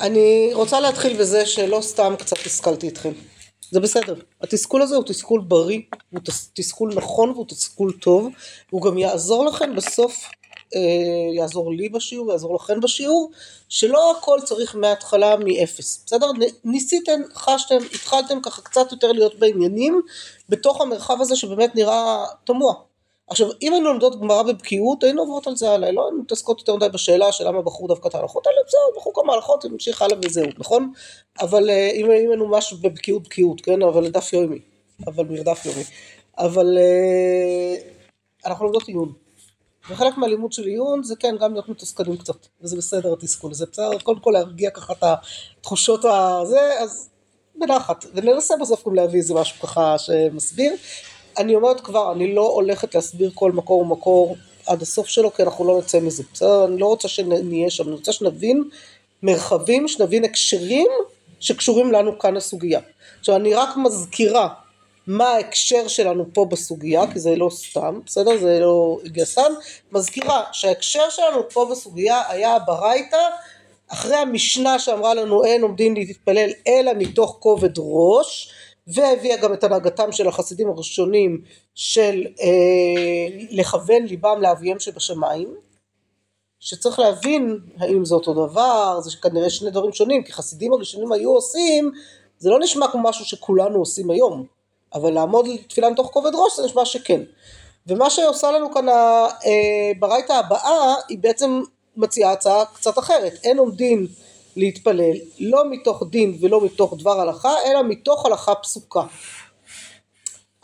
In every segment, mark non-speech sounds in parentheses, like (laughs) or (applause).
אני רוצה להתחיל בזה שלא סתם קצת השכלתי אתכם. זה בסדר. התסכול הזה הוא תסכול בריא, הוא תסכול נכון והוא תסכול טוב, הוא גם יעזור לכם בסוף, אה, יעזור לי בשיעור, יעזור לכם בשיעור, שלא הכל צריך מההתחלה מאפס. בסדר? ניסיתם, חשתם, התחלתם ככה קצת יותר להיות בעניינים, בתוך המרחב הזה שבאמת נראה תמוה. עכשיו אם היינו לומדות גמרא בבקיאות היינו עוברות על זה הלאה, לא היינו מתעסקות יותר מדי בשאלה של למה בחרו דווקא את ההלכות האלה, בסדר, בחרו כמה הלכות ונמשיך הלאה וזהו, נכון? אבל אה, אם היינו משהו בבקיאות בקיאות, כן? אבל דף יומי, אבל מרדף יומי, אבל אה, אנחנו לומדות עיון. וחלק מהלימוד של עיון זה כן גם להיות מתוסכלים קצת, וזה בסדר התסכול, זה בסדר קודם כל להרגיע ככה את התחושות הזה, אז בנחת, וננסה בסוף גם להביא איזה משהו ככה שמסביר. אני אומרת כבר, אני לא הולכת להסביר כל מקור ומקור עד הסוף שלו, כי אנחנו לא נצא מזה, בסדר? אני לא רוצה שנהיה שם, אני רוצה שנבין מרחבים, שנבין הקשרים שקשורים לנו כאן לסוגיה. עכשיו אני רק מזכירה מה ההקשר שלנו פה בסוגיה, כי זה לא סתם, בסדר? זה לא סתם. מזכירה שההקשר שלנו פה בסוגיה היה ברייתא, אחרי המשנה שאמרה לנו אין עומדים להתפלל אלא מתוך כובד ראש, והביאה גם את הנהגתם של החסידים הראשונים של אה, לכוון ליבם לאביהם שבשמיים שצריך להבין האם זה אותו דבר, זה כנראה שני דברים שונים, כי חסידים הראשונים היו עושים, זה לא נשמע כמו משהו שכולנו עושים היום, אבל לעמוד תפילה מתוך כובד ראש זה נשמע שכן. ומה שעושה לנו כאן אה, הבאה, היא בעצם מציעה הצעה קצת אחרת, אין עומדים להתפלל לא מתוך דין ולא מתוך דבר הלכה אלא מתוך הלכה פסוקה.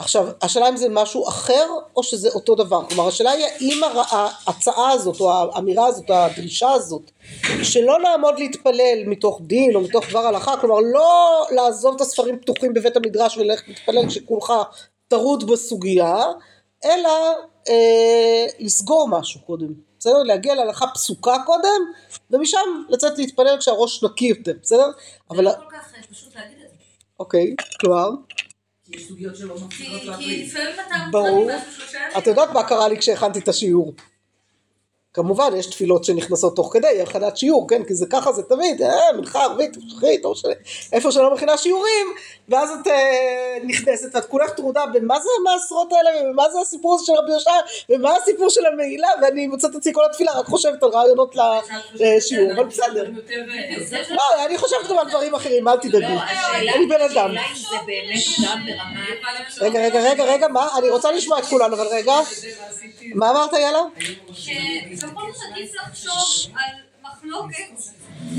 עכשיו השאלה אם זה משהו אחר או שזה אותו דבר כלומר השאלה היא האם ההצעה הזאת או האמירה הזאת או הדרישה הזאת שלא לעמוד להתפלל מתוך דין או מתוך דבר הלכה כלומר לא לעזוב את הספרים פתוחים בבית המדרש וללכת להתפלל כשכולך טרוד בסוגיה אלא אה, לסגור משהו קודם בסדר? להגיע להלכה פסוקה קודם, ומשם לצאת להתפלל כשהראש נקי יותר, בסדר? אבל... זה לא כל כך פשוט להגיד את זה. אוקיי, כלומר? כי יש סוגיות שלא מפחידות להפריד. כי לפעמים אתה ברור. את יודעת מה קרה לי כשהכנתי את השיעור. כמובן יש תפילות שנכנסות תוך כדי הכנת שיעור כן כי זה ככה זה תמיד אה, מנחה ערבית שחרית או איפה שלא מכינה שיעורים ואז את אה, נכנסת ואת כולך טרודה במה זה המעשרות האלה ומה זה הסיפור הזה של רבי יושע ומה הסיפור של המעילה ואני מוצאת את עצמי כל התפילה רק חושבת על רעיונות לשיעור אבל בסדר. לא אני חושבת גם על דברים אחרים אל תדאגו אני בן אדם. רגע רגע רגע רגע מה? אני רוצה לשמוע את כולנו אבל רגע. מה אמרת יאללה? בכל זאת עדיף לחשוב על מחלוקת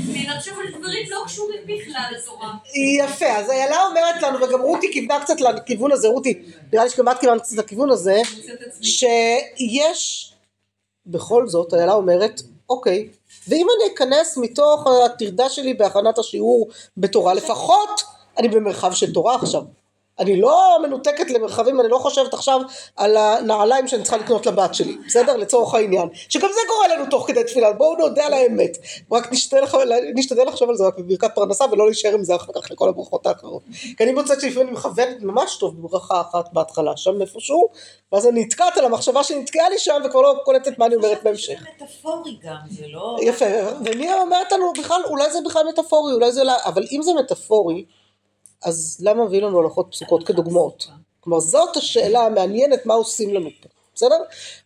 מלחשוב על דברים לא קשורים בכלל לתורה. יפה, אז איילה אומרת לנו, וגם רותי כיוונה קצת לכיוון הזה, רותי, נראה לי שגם את כיוונת קצת לכיוון הזה, שיש, בכל זאת, איילה אומרת, אוקיי, ואם אני אכנס מתוך הטרדה שלי בהכנת השיעור בתורה, לפחות אני במרחב של תורה עכשיו. אני לא מנותקת למרחבים, אני לא חושבת עכשיו על הנעליים שאני צריכה לקנות לבת שלי, בסדר? לצורך העניין. שגם זה קורה לנו תוך כדי תפילה, בואו נודה על האמת. רק נשתדל, נשתדל לחשוב על זה רק בברכת פרנסה ולא להישאר עם זה אחר כך לכל הברכות האחרות. כי אני מוצאת שלפעמים אני מכוונת ממש טוב בברכה אחת בהתחלה, שם איפשהו, ואז אני נתקעת על המחשבה שנתקעה לי שם וכבר לא קולטת מה אני אומרת בהמשך. זה מטאפורי גם, זה לא... יפה, ומי אומרת לנו בכלל, אולי זה בכלל מטאפורי, אולי זה לא... אבל אם זה מטאפורי, אז למה מביא לנו הלכות פסוקות כדוגמאות? כלומר זאת השאלה המעניינת מה עושים לנו פה, בסדר?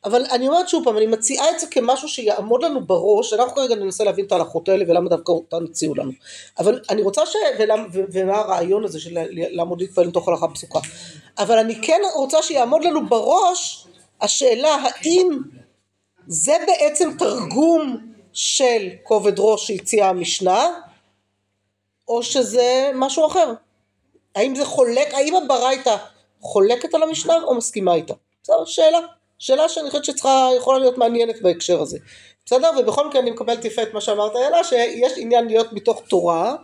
אבל אני אומרת שוב פעם, אני מציעה את זה כמשהו שיעמוד לנו בראש, אנחנו כרגע ננסה להבין את ההלכות האלה ולמה דווקא אותן הציעו לנו. אבל אני רוצה ש... ולמה, ומה הרעיון הזה של לעמוד להתפעל לתוך הלכה פסוקה. אבל אני כן רוצה שיעמוד לנו בראש השאלה האם זה בעצם תרגום של כובד ראש שהציעה המשנה, או שזה משהו אחר. האם זה חולק, האם הברייתא חולקת על המשנה או מסכימה איתה? זו שאלה, שאלה שאני חושבת שצריכה, יכולה להיות מעניינת בהקשר הזה. בסדר? ובכל מקרה אני מקבלת יפה את מה שאמרת אלה, שיש עניין להיות מתוך תורה,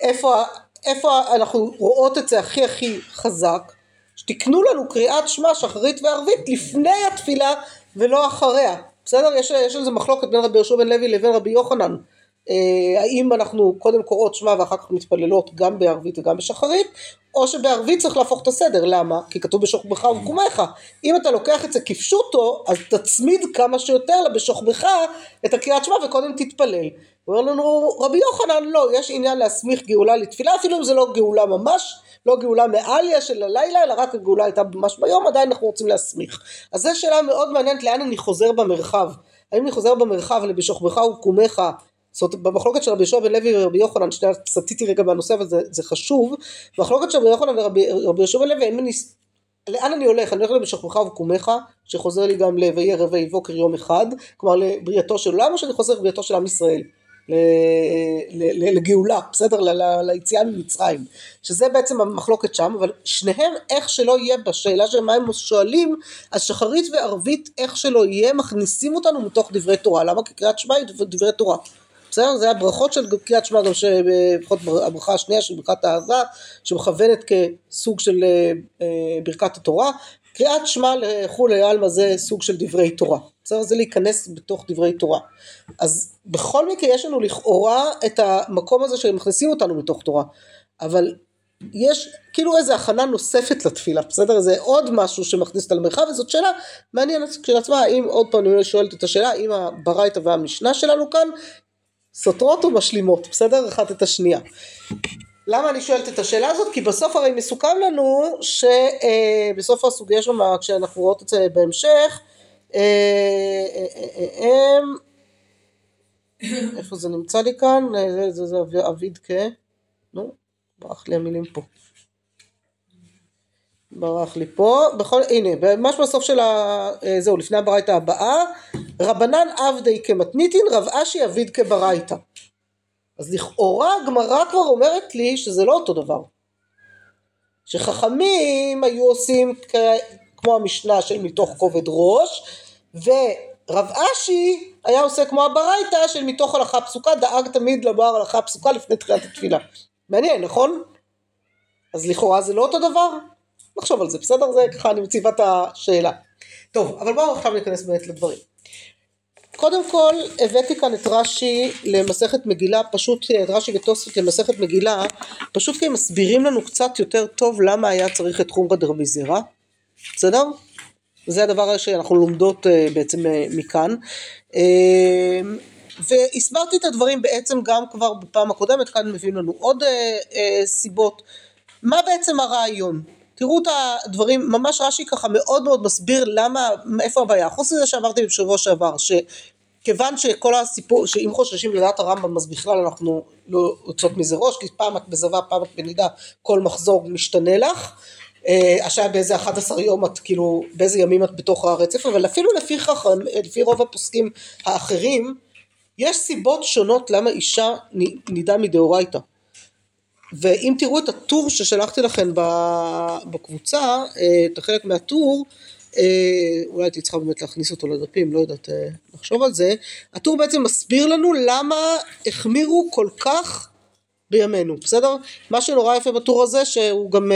איפה, איפה אנחנו רואות את זה הכי הכי חזק, שתקנו לנו קריאת שמע שחרית וערבית לפני התפילה ולא אחריה. בסדר? יש, יש על זה מחלוקת בין רבי יהושע בן לוי לבין רבי יוחנן. אה, האם אנחנו קודם קוראות שמע ואחר כך מתפללות גם בערבית וגם בשחרית, או שבערבית צריך להפוך את הסדר, למה? כי כתוב בשוכבך ובקומך. אם אתה לוקח את זה כפשוטו, אז תצמיד כמה שיותר בשוכבך את הקריאת שמע וקודם תתפלל. אומר לנו רבי יוחנן, לא, יש עניין להסמיך גאולה לתפילה, אפילו אם זה לא גאולה ממש, לא גאולה מעליה של הלילה, אלא רק הגאולה הייתה ממש ביום, עדיין אנחנו רוצים להסמיך. אז זו שאלה מאוד מעניינת, לאן אני חוזר במרחב. האם אני חוזר במרחב לבשוכבך ובקומך זאת אומרת במחלוקת של רבי יהושע בן לוי ורבי יוחנן, שנייה סטיתי רגע בנושא אבל זה, זה חשוב, במחלוקת של רבי יוחנן ורבי יהושע בן לוי, אני, לאן אני הולך? אני הולך לבשוכבך ובקומך, שחוזר לי גם ל"ויהיה רבי בוקר יום אחד", כלומר לבריאתו של עולם, או שאני חוזר לבריאתו של עם ישראל? לגאולה, בסדר? ליציאה ממצרים, שזה בעצם המחלוקת שם, אבל שניהם איך שלא יהיה בשאלה של מה הם שואלים, אז שחרית וערבית איך שלא יהיה מכניסים אותנו מתוך דברי תורה, למה? כי קריאת שמע היא דברי תורה. בסדר? זה הברכות של קריאת שמע, גם שלפחות הברכה השנייה של ברכת האהבה, שמכוונת כסוג של אה, אה, ברכת התורה. קריאת שמע לכולי עלמא זה סוג של דברי תורה. בסדר? זה להיכנס בתוך דברי תורה. אז בכל מקרה יש לנו לכאורה את המקום הזה שמכניסים אותנו מתוך תורה. אבל יש כאילו איזה הכנה נוספת לתפילה, בסדר? זה עוד משהו שמכניס אותה למרחב, וזאת שאלה מעניינת כשלעצמה, האם, עוד פעם אני שואלת את השאלה, האם הברייתא והמשנה שלנו כאן סותרות או משלימות, בסדר? אחת את השנייה. למה אני שואלת את השאלה הזאת? כי בסוף הרי מסוכם לנו שבסוף הסוגיה שם כשאנחנו רואות את זה בהמשך אה, אה, אה, איפה זה נמצא לי כאן? זה, אביד כ... נו, ברח לי המילים פה. ברח לי פה, בכל, הנה, ממש בסוף של ה... זהו, לפני הברייתא הבאה, רבנן עבדי כמתניתין, רב אשי אביד כברייתא. אז לכאורה הגמרא כבר אומרת לי שזה לא אותו דבר. שחכמים היו עושים כ... כמו המשנה של מתוך כובד ראש, ורב אשי היה עושה כמו הברייתא של מתוך הלכה פסוקה, דאג תמיד לומר הלכה פסוקה לפני תחילת התפילה. מעניין, נכון? אז לכאורה זה לא אותו דבר? נחשוב על זה, בסדר? זה ככה אני מציבה את השאלה. טוב, אבל בואו עכשיו ניכנס באמת לדברים. קודם כל הבאתי כאן את רש"י למסכת מגילה, פשוט את רש"י וטוספות למסכת מגילה, פשוט כי הם מסבירים לנו קצת יותר טוב למה היה צריך את חומרא דרבי זרע, בסדר? זה הדבר שאנחנו לומדות אה, בעצם אה, מכאן. אה, והסברתי את הדברים בעצם גם כבר בפעם הקודמת, כאן מביאים לנו עוד סיבות. מה בעצם הרעיון? תראו את הדברים, ממש רש"י ככה מאוד מאוד מסביר למה, איפה הבעיה. חוץ מזה שאמרתי בשבוע שעבר, שכיוון שכל הסיפור, שאם חוששים לדעת הרמב"ם אז בכלל אנחנו לא יוצאות מזה ראש, כי פעם את בזווה, פעם את בנידה, כל מחזור משתנה לך. השעה באיזה 11 יום את כאילו, באיזה ימים את בתוך הרצף, אבל אפילו לפי חכם, לפי רוב הפוסקים האחרים, יש סיבות שונות למה אישה נידה מדאורייתא. ואם תראו את הטור ששלחתי לכם בקבוצה, אה, את החלק מהטור, אה, אולי הייתי צריכה באמת להכניס אותו לדפים, לא יודעת אה, לחשוב על זה, הטור בעצם מסביר לנו למה החמירו כל כך בימינו, בסדר? מה שנורא יפה בטור הזה שהוא גם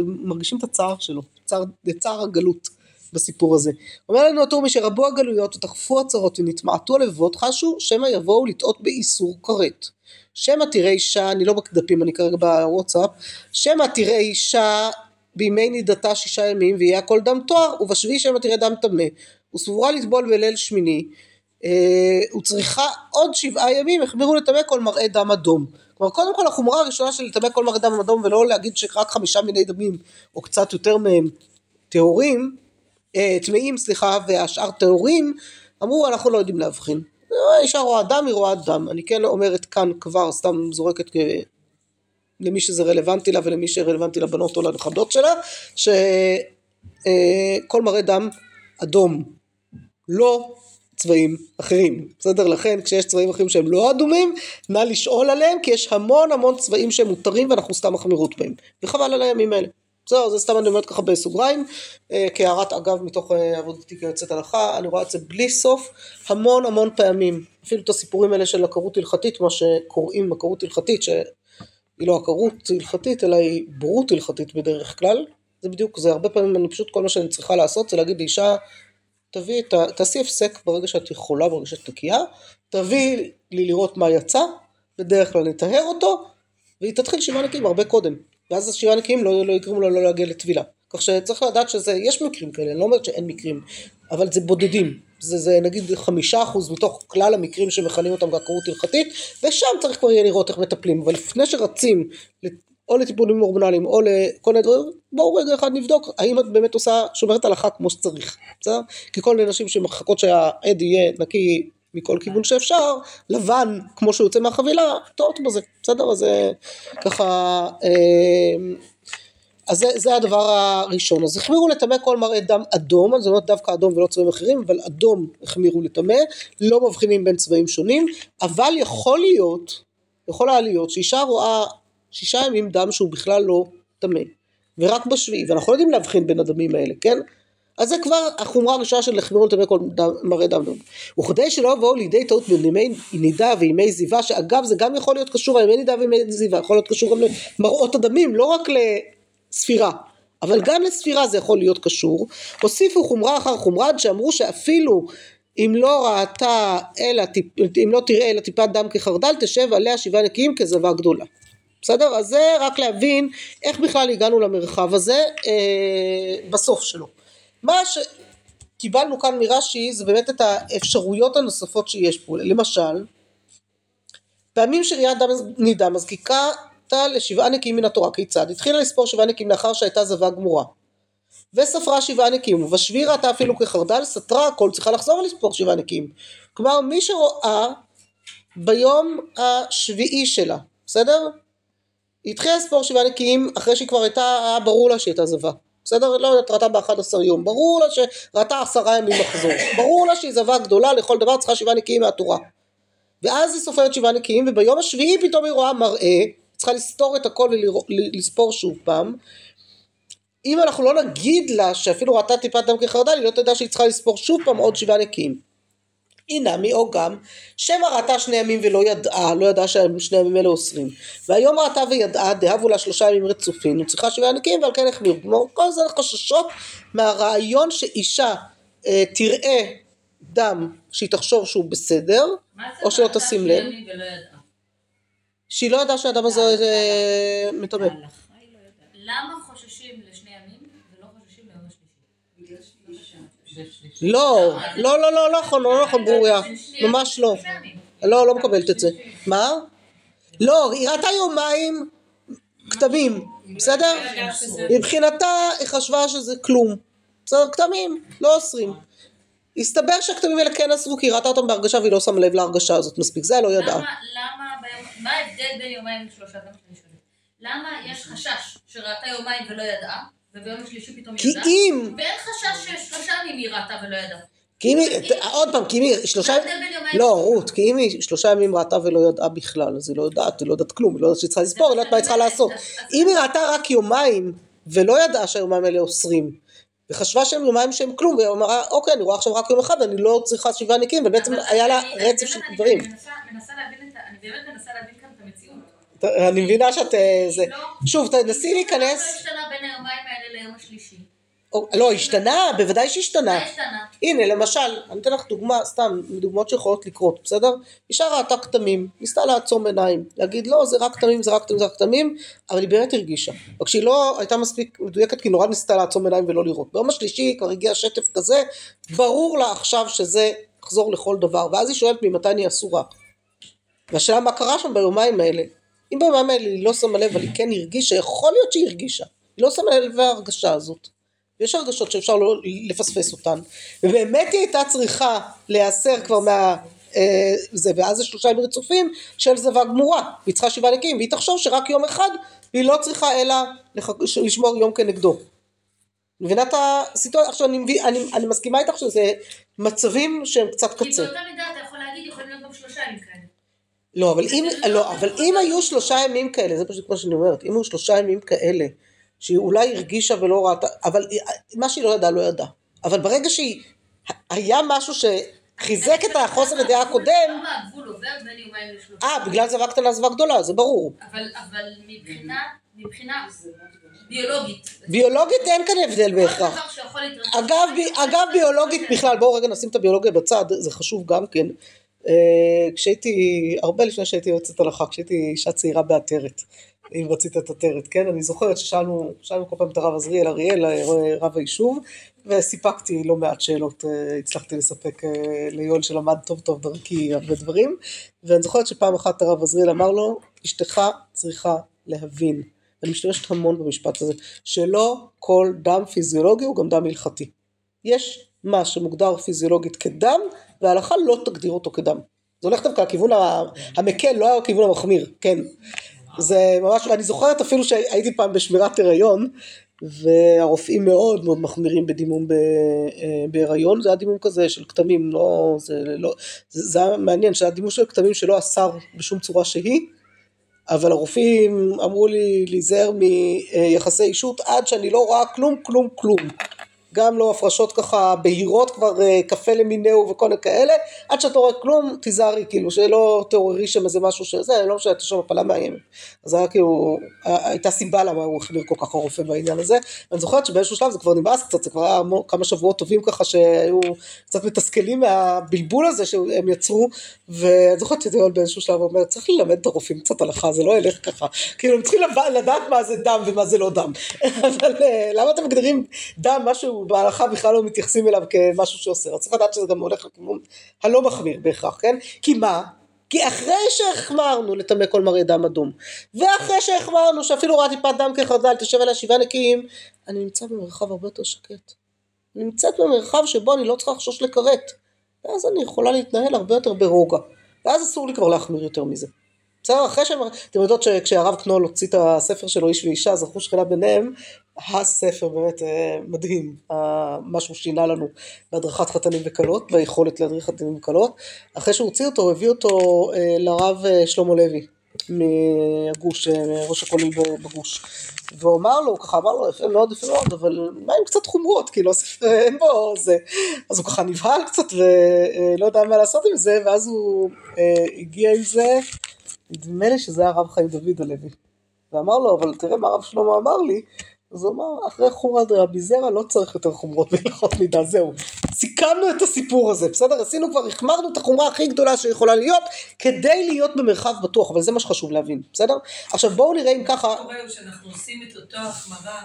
מרגישים את הצער שלו, צער, צער הגלות בסיפור הזה. אומר לנו הטור משרבו הגלויות ותחפו הצרות ונתמעטו הלבבות חשו שמא יבואו לטעות באיסור כרת. שמא תראה אישה, אני לא בדפים, אני כרגע בוואטסאפ, שמא תראה אישה בימי נידתה שישה ימים ויהיה הכל דם תואר, ובשביעי שמא תראה דם טמא, וסבורה לטבול בליל שמיני, אה, וצריכה עוד שבעה ימים, החמירו לטמא כל מראה דם אדום. כלומר קודם כל החומרה הראשונה של לטמא כל מראה דם אדום ולא להגיד שרק חמישה מיני דמים או קצת יותר מהם טהורים, אה, טמאים סליחה והשאר טהורים, אמרו אנחנו לא יודעים להבחין. האישה רואה דם, היא רואה דם. אני כן אומרת כאן כבר, סתם זורקת כ... למי שזה רלוונטי לה ולמי שרלוונטי לבנות או לנכדות שלה, שכל אה, מראה דם אדום, לא צבעים אחרים, בסדר? לכן כשיש צבעים אחרים שהם לא אדומים, נא לשאול עליהם, כי יש המון המון צבעים שהם מותרים ואנחנו סתם מחמירות בהם, וחבל על הימים האלה. זהו, זה סתם אני אומרת ככה בסוגריים, אה, כהערת אגב מתוך אה, עבודתי כיוצאת הלכה, אני רואה את זה בלי סוף, המון המון פעמים, אפילו את הסיפורים האלה של עקרות הלכתית, מה שקוראים עקרות הלכתית, שהיא לא עקרות הלכתית, אלא היא בורות הלכתית בדרך כלל, זה בדיוק, זה הרבה פעמים אני פשוט, כל מה שאני צריכה לעשות זה להגיד לאישה, תביאי, תעשי הפסק ברגע שאת יכולה, ברגע שאת נקייה, תביא לי לראות מה יצא, בדרך כלל נטהר אותו, והיא תתחיל שבעה נקיים הרבה קודם. ואז השבעה נקיים לא, לא יקראו לה לא להגיע לטבילה. כך שצריך לדעת שזה, יש מקרים כאלה, אני לא אומרת שאין מקרים, אבל זה בודדים. זה, זה נגיד חמישה אחוז מתוך כלל המקרים שמכנים אותם כעקרות הלכתית, ושם צריך כבר יהיה לראות איך מטפלים. אבל לפני שרצים או לטיפולים הורמונליים או לכל מיני דברים, בואו רגע אחד נבדוק האם את באמת עושה, שומרת הלכה כמו שצריך, בסדר? כי כל מיני נשים שמחכות שהעד יהיה נקי מכל כיוון שאפשר, לבן כמו שהוא יוצא מהחבילה, טעות בזה, בסדר? אז זה ככה, אה, אז זה, זה הדבר הראשון. אז החמירו לטמא כל מראה דם אדום, זאת אומרת דווקא אדום ולא צבעים אחרים, אבל אדום החמירו לטמא, לא מבחינים בין צבעים שונים, אבל יכול להיות, יכול היה להיות שאישה רואה שישה ימים דם שהוא בכלל לא טמא, ורק בשביעי, ואנחנו לא יודעים להבחין בין הדמים האלה, כן? אז זה כבר החומרה הראשונה של החמירו לטמא כל מראה דם אדום. וכדי שלא יבואו לידי טעות בימי נידה וימי זיווה, שאגב זה גם יכול להיות קשור, ימי נידה וימי זיווה, יכול להיות קשור גם למראות הדמים, לא רק לספירה. אבל גם לספירה זה יכול להיות קשור. הוסיפו חומרה אחר חומרה עד שאמרו שאפילו אם לא ראתה אלא, אם לא תראה אלא טיפת דם כחרדל, תשב עליה שבעה נקיים כזבה גדולה. בסדר? אז זה רק להבין איך בכלל הגענו למרחב הזה אה, בסוף שלו. מה שקיבלנו כאן מרש"י זה באמת את האפשרויות הנוספות שיש פה. למשל, פעמים שראיית דם נידה מזקיקה אותה לשבעה נקיים מן התורה. כיצד? התחילה לספור שבעה נקיים לאחר שהייתה זבה גמורה. וספרה שבעה נקיים, ובשביעי ראתה אפילו כחרדל, סתרה הכל, צריכה לחזור ולספור שבעה נקיים. כלומר, מי שרואה ביום השביעי שלה, בסדר? היא התחילה לספור שבעה נקיים אחרי שהיא כבר הייתה, היה ברור לה שהיא הייתה זבה. בסדר? לא יודעת, ראתה ב-11 יום. ברור לה שראתה עשרה ימים מחזור. ברור לה שהיא זבה גדולה לכל דבר, צריכה שבעה נקיים מהתורה. ואז היא סופרת שבעה נקיים, וביום השביעי פתאום היא רואה מראה, צריכה לסתור את הכל ולספור שוב פעם. אם אנחנו לא נגיד לה שאפילו ראתה טיפת דם כחרדל, היא לא תדע שהיא צריכה לספור שוב פעם עוד שבעה נקיים. אינמי או גם שמא ראתה שני ימים ולא ידעה, לא ידעה ששני ימים אלה אוסרים. והיום ראתה וידעה, דהבו לה שלושה ימים רצופים, וצריכה שבעה נקיים ועל כן החמיר. כלומר, כל זה חששות מהרעיון שאישה אה, תראה דם שהיא תחשוב שהוא בסדר, או שלא תשים לב. שהיא לא ידעה שהאדם הזה אה, מטמא. למה חוששים לשני ימים ולא חוששים ליום השלישי? לא, לא, לא, לא, לא נכון, לא נכון ברוריה, ממש לא. לא, לא מקבלת את זה. מה? לא, היא ראתה יומיים כתמים, בסדר? מבחינתה היא חשבה שזה כלום. בסדר, כתמים, לא אוסרים. הסתבר שהכתמים האלה כן אסרו כי היא ראתה אותם בהרגשה והיא לא שמה לב להרגשה הזאת מספיק, זה לא ידעה. למה, למה, מה ההבדל בין יומיים לשלושה? למה יש חשש שראתה יומיים ולא ידעה, וביום השלישי פתאום כי? אם, ואין חשש ששלושה ימים היא ראתה ולא ידעה. כי אם היא, עוד פעם, כי אם היא שלושה, יומיים לא רות, כי אם היא שלושה ימים ראתה ולא ידעה בכלל, אז היא לא יודעת, היא לא יודעת כלום, היא לא יודעת שהיא צריכה לספור, היא לא יודעת מה היא צריכה לעשות. אם היא ראתה רק יומיים ולא ידעה שהיומיים האלה אוסרים, וחשבה שהם יומיים שהם כלום, והיא אמרה, אוקיי, אני רואה עכשיו רק יום אחד, אני לא צריכה שבעה נקיים, ובעצם היה לה רצף של דברים. אני מנסה- מנסה להבין את ה... אני באמת מנסה להבין. אני מבינה שאת... אה, זה. לא. שוב, תנסי לא להיכנס... השתנה בין היומיים האלה ליום השלישי. לא, השתנה, בוודאי שהשתנה. הנה, למשל, אני אתן לך דוגמה, סתם, דוגמאות שיכולות לקרות, בסדר? אישה ראתה כתמים, ניסתה לעצום עיניים, להגיד לא, זה רק כתמים, זה רק כתמים, זה רק כתמים, אבל היא באמת הרגישה. רק שהיא לא הייתה מספיק מדויקת, כי נורא ניסתה לעצום עיניים ולא לראות. ביום השלישי כבר הגיע שטף כזה, ברור לה עכשיו שזה יחזור לכל דבר, ואז היא שואלת ממתי אני אסורה. והשאלה מה קרה שם ביומיים האלה. אם ביומיים האלה היא לא שמה לב, אבל היא כן הרגישה, יכול להיות שהיא הרגישה. היא לא שמה לב להרגשה הזאת. יש הרגשות שאפשר לא לפספס אותן. ובאמת היא הייתה צריכה להיאסר כבר מה... אה, זה, ואז זה שלושה ימים רצופים של זבה גמורה. והיא צריכה שבעה נקיים, והיא תחשוב שרק יום אחד, והיא לא צריכה אלא לח... לשמור יום כנגדו. מבינה את הסיטואציה? עכשיו אני, אני, אני מסכימה איתך שזה מצבים שהם קצת כי קצה. באותה מידה אתה יכול להגיד, יכולים להיות גם שלושה ימים כאלה. לא, אבל אם, לא- אבל אם היו שלושה ימים כאלה, זה פשוט מה שאני אומרת, אם היו שלושה ימים כאלה, שהיא אולי הרגישה ולא ראתה, אבל מה שהיא לא ידעה, לא ידעה. אבל ברגע שהיא, היה משהו שחיזק את החוסר ידיעה הקודם? אה, בגלל זבה קטנה זבה גדולה, זה ברור. אבל מבחינה, מבחינה ביולוגית. ביולוגית אין כאן הבדל בהכרח. אגב ביולוגית בכלל, בואו רגע נשים את הביולוגיה בצד, זה חשוב גם כן. אה, כשהייתי, הרבה לפני שהייתי יועצת הלכה, כשהייתי אישה צעירה בעטרת, אם רצית את עטרת, כן? אני זוכרת ששאלנו שאלנו כל פעם את הרב עזריאל אריאל, אה, רב היישוב, וסיפקתי לא מעט שאלות, אה, הצלחתי לספק ליואל שלמד טוב טוב דרכי הרבה דברים, ואני זוכרת שפעם אחת הרב עזריאל אמר לו, אשתך צריכה להבין, ואני משתמשת המון במשפט הזה, שלא כל דם פיזיולוגי הוא גם דם הלכתי. יש מה שמוגדר פיזיולוגית כדם, וההלכה לא תגדיר אותו כדם. זה הולך דווקא לכיוון המקל, לא הכיוון המחמיר, כן. זה ממש, אני זוכרת אפילו שהייתי פעם בשמירת הריון, והרופאים מאוד מאוד מחמירים בדימום אה, בהיריון, זה היה דימום כזה של כתמים, לא, זה לא, זה, זה היה מעניין, שהיה דימום של כתמים שלא אסר בשום צורה שהיא, אבל הרופאים אמרו לי להיזהר מיחסי אישות עד שאני לא רואה כלום כלום כלום. גם לא הפרשות ככה בהירות כבר אה, קפה למינהו וכל מיני כאלה, עד שאתה רואה כלום תיזהרי כאילו שלא תעוררי שם איזה משהו שזה, לא משנה, אתה שם הפלה מאיימת. אז היה כאילו, הייתה סיבה למה הוא החמיר כל כך הרופא בעניין הזה. ואני זוכרת שבאיזשהו שלב זה כבר נמאס קצת, זה כבר היה כמה שבועות טובים ככה שהיו קצת מתסכלים מהבלבול הזה שהם יצרו, ואני זוכרת שזה באיזשהו שלב אומר, צריך ללמד את הרופאים קצת הלכה, זה לא ילך ככה. כאילו הם צריכים לדעת מה זה דם ומה זה לא דם. (laughs) אבל אה, למה אתם מגדירים דם משהו בהלכה בכלל לא מתייחסים אליו כמשהו שאוסר, אז צריך לדעת שזה גם הולך לכיוון הלא מחמיר בהכרח, כן? כי מה? כי אחרי שהחמרנו לטמא כל מראה דם אדום, ואחרי שהחמרנו שאפילו רואה טיפת דם כחרדל תשב עליה שבעה נקיים, אני נמצא במרחב הרבה יותר שקט. אני נמצאת במרחב שבו אני לא צריכה לחשוש לכרת, ואז אני יכולה להתנהל הרבה יותר ברוגע, ואז אסור לי כבר להחמיר יותר מזה. בסדר, אחרי שהם, אתם יודעות שכשהרב קנול הוציא את הספר שלו איש ואישה, זכו שכנה ביניהם, הספר באמת אה, מדהים, מה שהוא שינה לנו בהדרכת חתנים וכלות, והיכולת להדריך חתנים וכלות. אחרי שהוא הוציא אותו, הוא הביא אותו אה, לרב אה, שלמה לוי, מהגוש, ראש הכולל בגוש. והוא אמר לו, הוא ככה אמר לו, יפה מאוד, יפה מאוד, אבל מה עם קצת חומרות, כאילו אין בו זה. אז הוא ככה נבהל קצת ולא יודע מה לעשות עם זה, ואז הוא הגיע עם זה, נדמה לי שזה הרב חיים דוד הלוי. ואמר לו, אבל תראה מה הרב שלמה אמר לי, אז הוא אמר, אחרי חומרת רבי זרע לא צריך יותר חומרות בהלכות מידה, זהו. סיכמנו את הסיפור הזה, בסדר? עשינו כבר, החמרנו את החומרה הכי גדולה שיכולה להיות, כדי להיות במרחב בטוח, אבל זה מה שחשוב להבין, בסדר? עכשיו בואו נראה אם ככה... מה שקורה הוא שאנחנו עושים את אותו החמרה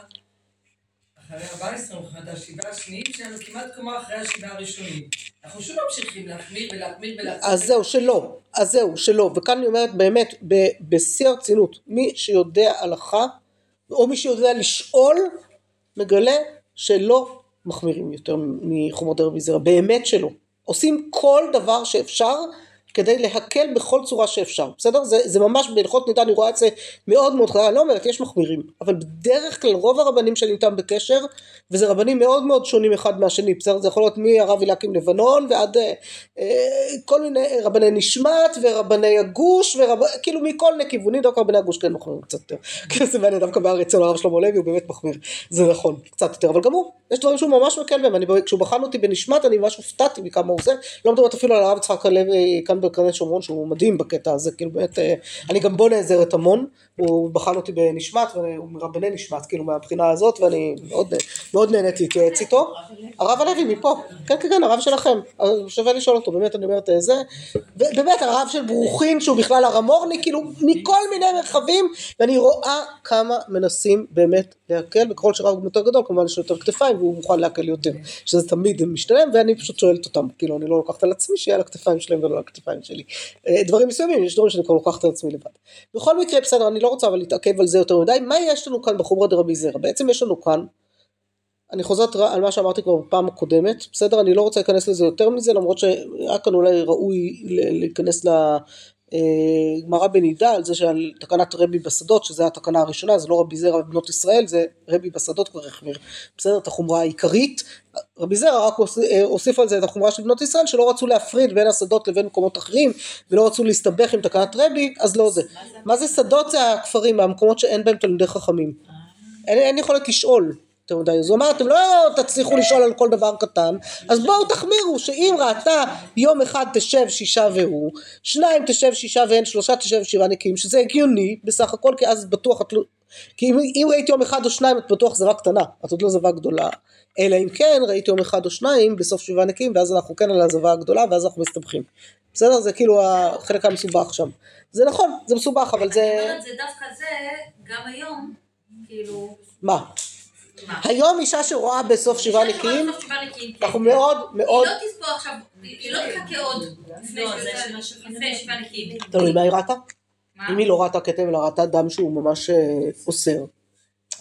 אחרי 14, מבחינת השבעה השניים שלנו, כמעט כמו אחרי השבעה הראשונים. אנחנו שוב ממשיכים להחמיר ולהחמיר ולהחמיר. אז זהו, שלא. אז זהו, שלא. וכאן אני אומרת באמת, בשיא הרצינות, מי שיודע הלכה, או מי שיודע לשאול, מגלה שלא מחמירים יותר מחומות ערב מזרע, באמת שלא. עושים כל דבר שאפשר כדי להקל בכל צורה שאפשר, בסדר? זה, זה ממש בהלכות נידה אני רואה את זה מאוד מאוד חזק, אני לא אומרת, יש מחמירים, אבל בדרך כלל רוב הרבנים שאני איתם בקשר, וזה רבנים מאוד מאוד שונים אחד מהשני, בסדר? זה יכול להיות מהרב אליקים לבנון ועד אה, אה, כל מיני רבני נשמת ורבני הגוש, ורב, כאילו מכל מיני כיוונים, דווקא רבני הגוש כן מחמירים קצת יותר, (laughs) כאילו זה מעניין, דווקא בארץ אצל הרב שלמה לוי הוא באמת מחמיר, זה נכון, קצת יותר, אבל גם הוא, יש דברים שהוא ממש מקל בהם, כשהוא בחן אותי בנשמת אני ממש הופתעתי מכמה הוא זה, לא מדברת אפילו על הרב יצחק הלוי כאן בקרני שומרון שהוא מדהים בקטע הזה, כאילו באמת, אה, אני גם בו נעזרת המון, הוא בחן אותי בנשמת, והוא מרבני נשמת, כאילו מהבחינה הזאת, ואני מאוד, מאוד נהנית להתייעץ איתו. הרב הלוי מפה, כן כן כן, הרב שלכם, שווה לשאול אותו, באמת אני אומרת אה, זה, ובאמת הרב של ברוכין שהוא בכלל הר המורני, כאילו מכל מיני מרחבים, ואני רואה כמה מנסים באמת להקל, וככל שרב הוא יותר גדול כמובן יש לו יותר כתפיים והוא מוכן להקל יותר, שזה תמיד משתלם, ואני פשוט שואלת אותם, כאילו אני לא לוקחת על עצמי שיהיה על הכתפיים שלהם ולא על הכתפיים שלי. אה, דברים מסוימים, יש דברים שאני כבר לוקחת על עצמי לבד. בכל מקרה, בסדר, אני לא רוצה אבל להתעכב על זה יותר מדי, מה יש לנו כאן בחומרה דרבי זרע? בעצם יש לנו כאן, אני חוזרת על מה שאמרתי כבר בפעם הקודמת, בסדר, אני לא רוצה להיכנס לזה יותר מזה, למרות שהיה כאן אולי ראוי להיכנס לגמרא בנידה על זה שעל תקנת רבי בשדות, שזה התקנה הראשונה, זה לא רבי זרע ובנות ישראל, זה רבי בשדות כבר החמיר, בסדר, את החומרה העיקרית, רבי זרע רק הוסיף על זה את החומרה של בנות ישראל, שלא רצו להפריד בין השדות לבין מקומות אחרים, ולא רצו להסתבך עם תקנת רבי, אז לא זה. מה זה שדות? זה הכפרים, המקומות שאין בהם תלמידי חכמים. אין יכולת לשאול. יותר מדי. אז הוא אמר, אתם לא תצליחו לשאול על כל דבר קטן, אז בואו תחמירו, שאם ראתה יום אחד תשב שישה והוא, שניים תשב שישה ואין, שלושה תשב שבעה נקיים, שזה הגיוני בסך הכל, כי אז בטוח את לא... כי אם, אם ראית יום אחד או שניים, את בטוח זבה קטנה, את עוד לא זבה גדולה. אלא אם כן ראית יום אחד או שניים בסוף שבעה נקיים, ואז אנחנו כן על הזבה הגדולה, ואז אנחנו מסתבכים. בסדר? זה כאילו החלק המסובך שם. זה נכון, זה מסובך, אבל אני זה... אומרת, זה דווקא זה, גם היום, כאילו... מה? היום אישה שרואה בסוף שבעה נקיים, כן. אנחנו מאוד מאוד... היא לא תספור עכשיו, היא לא תחכה עוד לפני לא, שבעה- נקיים. תלוי מה היא ראתה. אם היא לא ראתה כתם אלא ראתה דם שהוא ממש אה, אוסר.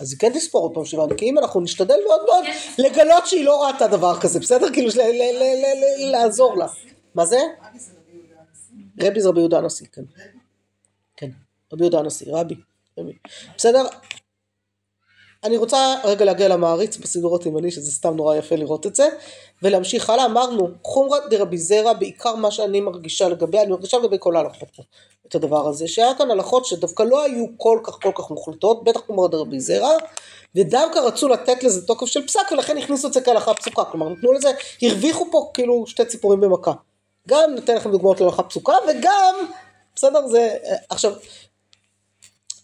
אז היא כן תספור עוד פעם שבעה נקיים, אנחנו נשתדל מאוד מאוד כן. לגלות שהיא לא ראתה דבר כזה, בסדר? כאילו לעזור לה. מה זה? רבי זה רבי יהודה הנשיא, כן. כן, רבי יהודה הנשיא. רבי. בסדר? אני רוצה רגע להגיע למעריץ בסידור התימני, שזה סתם נורא יפה לראות את זה, ולהמשיך הלאה. אמרנו, חומרא דרבי זרע, בעיקר מה שאני מרגישה לגבי, אני מרגישה לגבי כל ההלכות פה, את הדבר הזה, שהיה כאן הלכות שדווקא לא היו כל כך כל כך מוחלטות, בטח חומרא דרבי זרע, ודווקא רצו לתת לזה תוקף של פסק, ולכן הכניסו את זה כהלכה פסוקה, כלומר נתנו לזה, הרוויחו פה כאילו שתי ציפורים במכה. גם נתן לכם דוגמאות להלכה פסוקה, וגם, בסדר, זה, עכשיו,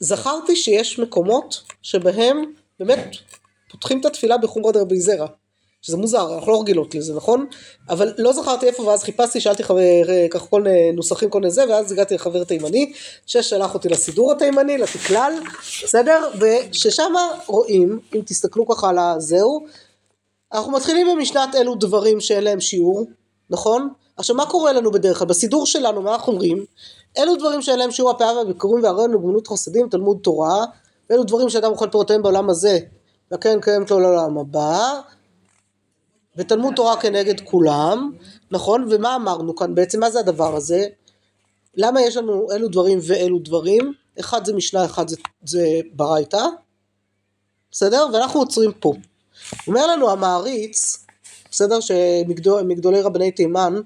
זכרתי שיש מקומות שבהם באמת פותחים את התפילה בחומרא דרבי זרע. שזה מוזר, אנחנו לא רגילות לזה, נכון? אבל לא זכרתי איפה, ואז חיפשתי, שאלתי חבר, ככה כל מיני נוסחים, כל זה, ואז הגעתי לחבר תימני, ששלח אותי לסידור התימני, לתקלל, בסדר? וששם רואים, אם תסתכלו ככה על הזהו, אנחנו מתחילים במשנת אלו דברים שאין להם שיעור, נכון? עכשיו מה קורה לנו בדרך כלל? בסידור שלנו מה אנחנו אומרים? אלו דברים שאין להם שיעור הפאה והביקורים והרעיון לגמילות חסדים, תלמוד תורה, ואלו דברים שאדם אוכל פירותיהם בעולם הזה, והקרן קיימת לו לעולם הבא, ותלמוד תורה כנגד כולם, נכון? ומה אמרנו כאן בעצם? מה זה הדבר הזה? למה יש לנו אלו דברים ואלו דברים? אחד זה משנה, אחד זה, זה ברייתא, בסדר? ואנחנו עוצרים פה. אומר לנו המעריץ, בסדר? שמגדולי רבני תימן,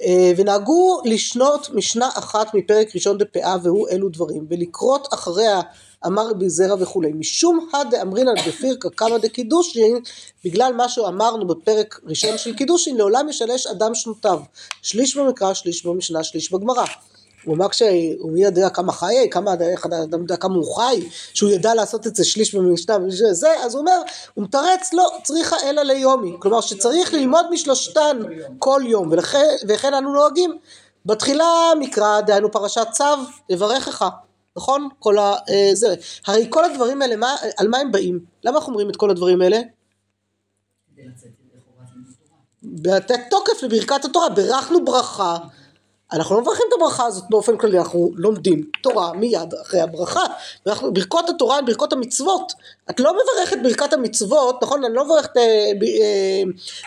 אה, ונהגו לשנות משנה אחת מפרק ראשון דפאה והוא אלו דברים, ולקרות אחריה אמר רבי זרע וכולי. משום הדאמרינן בפירקא קמא דקידושין, בגלל מה שאמרנו בפרק ראשון של קידושין, לעולם ישלש אדם שנותיו. שליש במקרא, שליש במשנה, שליש בגמרא. הוא אמר שהוא יודע כמה חיי, כמה, אדם יודע כמה הוא חי, שהוא ידע לעשות את זה שליש במשנה וזה, אז הוא אומר, הוא מתרץ, לא, צריכה אלא ליומי. כלומר שצריך ללמוד משלושתן כל יום, ולכן, אנו נוהגים. בתחילה מקרא, דהיינו פרשת צו, יברכך, נכון? כל ה... אה, זה. הרי כל הדברים האלה, מה, על מה הם באים? למה אנחנו אומרים את כל הדברים האלה? כדי. לתת תוקף לברכת התורה, ברכנו ברכה. אנחנו לא מברכים את הברכה הזאת באופן כללי, אנחנו לומדים תורה מיד אחרי הברכה. ואנחנו, ברכות התורה הן ברכות המצוות. את לא מברכת ברכת המצוות, נכון? אני לא מברכת אה, אה,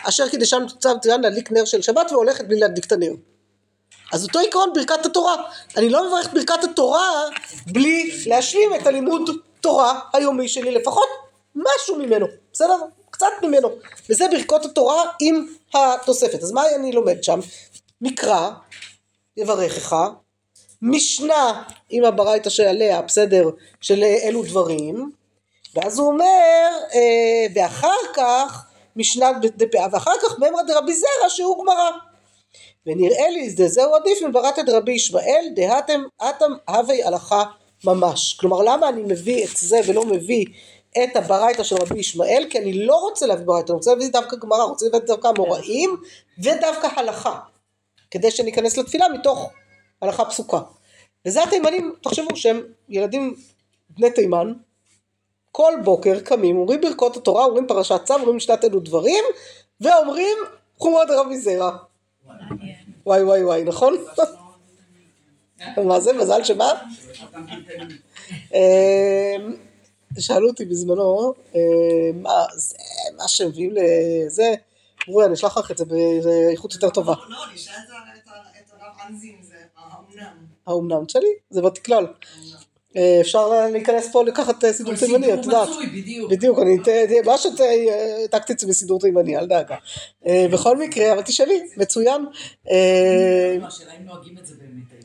אשר קידשנו צו ציון להדליק נר של שבת והולכת בלי להדליק את הנר. אז אותו עיקרון ברכת התורה. אני לא מברך ברכת התורה בלי להשלים את הלימוד תורה היומי שלי, לפחות משהו ממנו, בסדר? קצת ממנו. וזה ברכות התורה עם התוספת. אז מה אני לומד שם? מקרא, יברכך, משנה עם הברייתא שעליה, בסדר, של אלו דברים, ואז הוא אומר, אה, ואחר כך משנת דפאה, ואחר כך מימרא דרבי זרע שהוא גמרא. ונראה לי זה זהו עדיף מברתא דרבי ישמעאל דהתם אתם הווי הלכה ממש. כלומר למה אני מביא את זה ולא מביא את הברייתא של רבי ישמעאל? כי אני לא רוצה להביא ברייתא, אני רוצה להביא דווקא גמרא, רוצה להביא דווקא אמוראים ודווקא הלכה. כדי שניכנס לתפילה מתוך הלכה פסוקה. וזה התימנים, תחשבו שהם ילדים בני תימן, כל בוקר קמים, אומרים ברכות התורה, אומרים פרשת צו, אומרים משנת אלו דברים, ואומרים חומרת רבי זרע. וואי וואי וואי, נכון? מה זה, מזל? אה, שאלו אותי בזמנו, אה, מה זה, מה שמביאים לזה, אמרו לי, אני אשלח לך את זה באיכות יותר טובה. לא, את ה- את הרב אנזין, זה האומנם. האומנם שלי? זה בתקלול. אה, אפשר להיכנס פה לקחת אה, סידור תימני, את יודעת. מצוי, בדיוק. בדיוק, אני ת- מה שהעתקתי את זה בסידור תימני, אל דאגה. אה, בכל מקרה, אבל תשאלי, מצוין. השאלה אם נוהגים את זה באמת.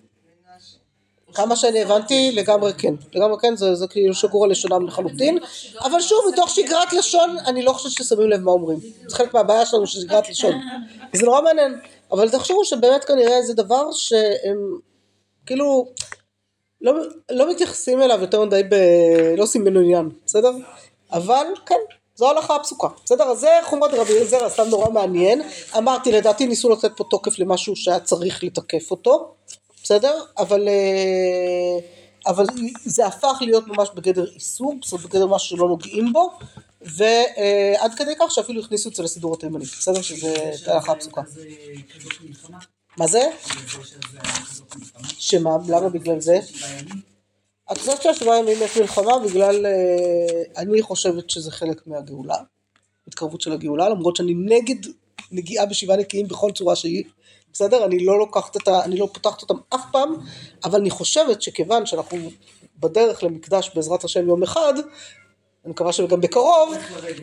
כמה שאני הבנתי, לגמרי כן. לגמרי כן, זה, זה כאילו שגור על לשונם לחלוטין. אבל שוב, מתוך שגרת לשון, אני לא חושבת ששמים לב מה אומרים. זה חלק מהבעיה שלנו של שגרת לשון. זה נורא מעניין. אבל תחשבו שבאמת כנראה זה דבר שהם, כאילו, לא, לא מתייחסים אליו יותר מדי ב... לא עושים ממנו עניין, בסדר? אבל כן, זו ההלכה הפסוקה, בסדר? אז זה חומרת רבי אליעזר, סתם נורא מעניין. אמרתי, לדעתי ניסו לתת פה תוקף למשהו שהיה צריך לתקף אותו, בסדר? אבל, אה, אבל זה הפך להיות ממש בגדר איסור, אומרת בגדר משהו שלא נוגעים בו, ועד כדי כך שאפילו הכניסו את זה לסידור התימני, בסדר? שזה ההלכה הפסוקה. מה זה? שמה? למה בגלל זה? את חושבת שהשבעה ימים יש מלחמה בגלל, אה, אני חושבת שזה חלק מהגאולה, התקרבות של הגאולה, למרות שאני נגד נגיעה בשבעה נקיים בכל צורה שהיא, בסדר? אני לא לוקחת את ה... אני לא פותחת אותם אף פעם, אבל אני חושבת שכיוון שאנחנו בדרך למקדש בעזרת השם יום אחד, אני מקווה שגם בקרוב,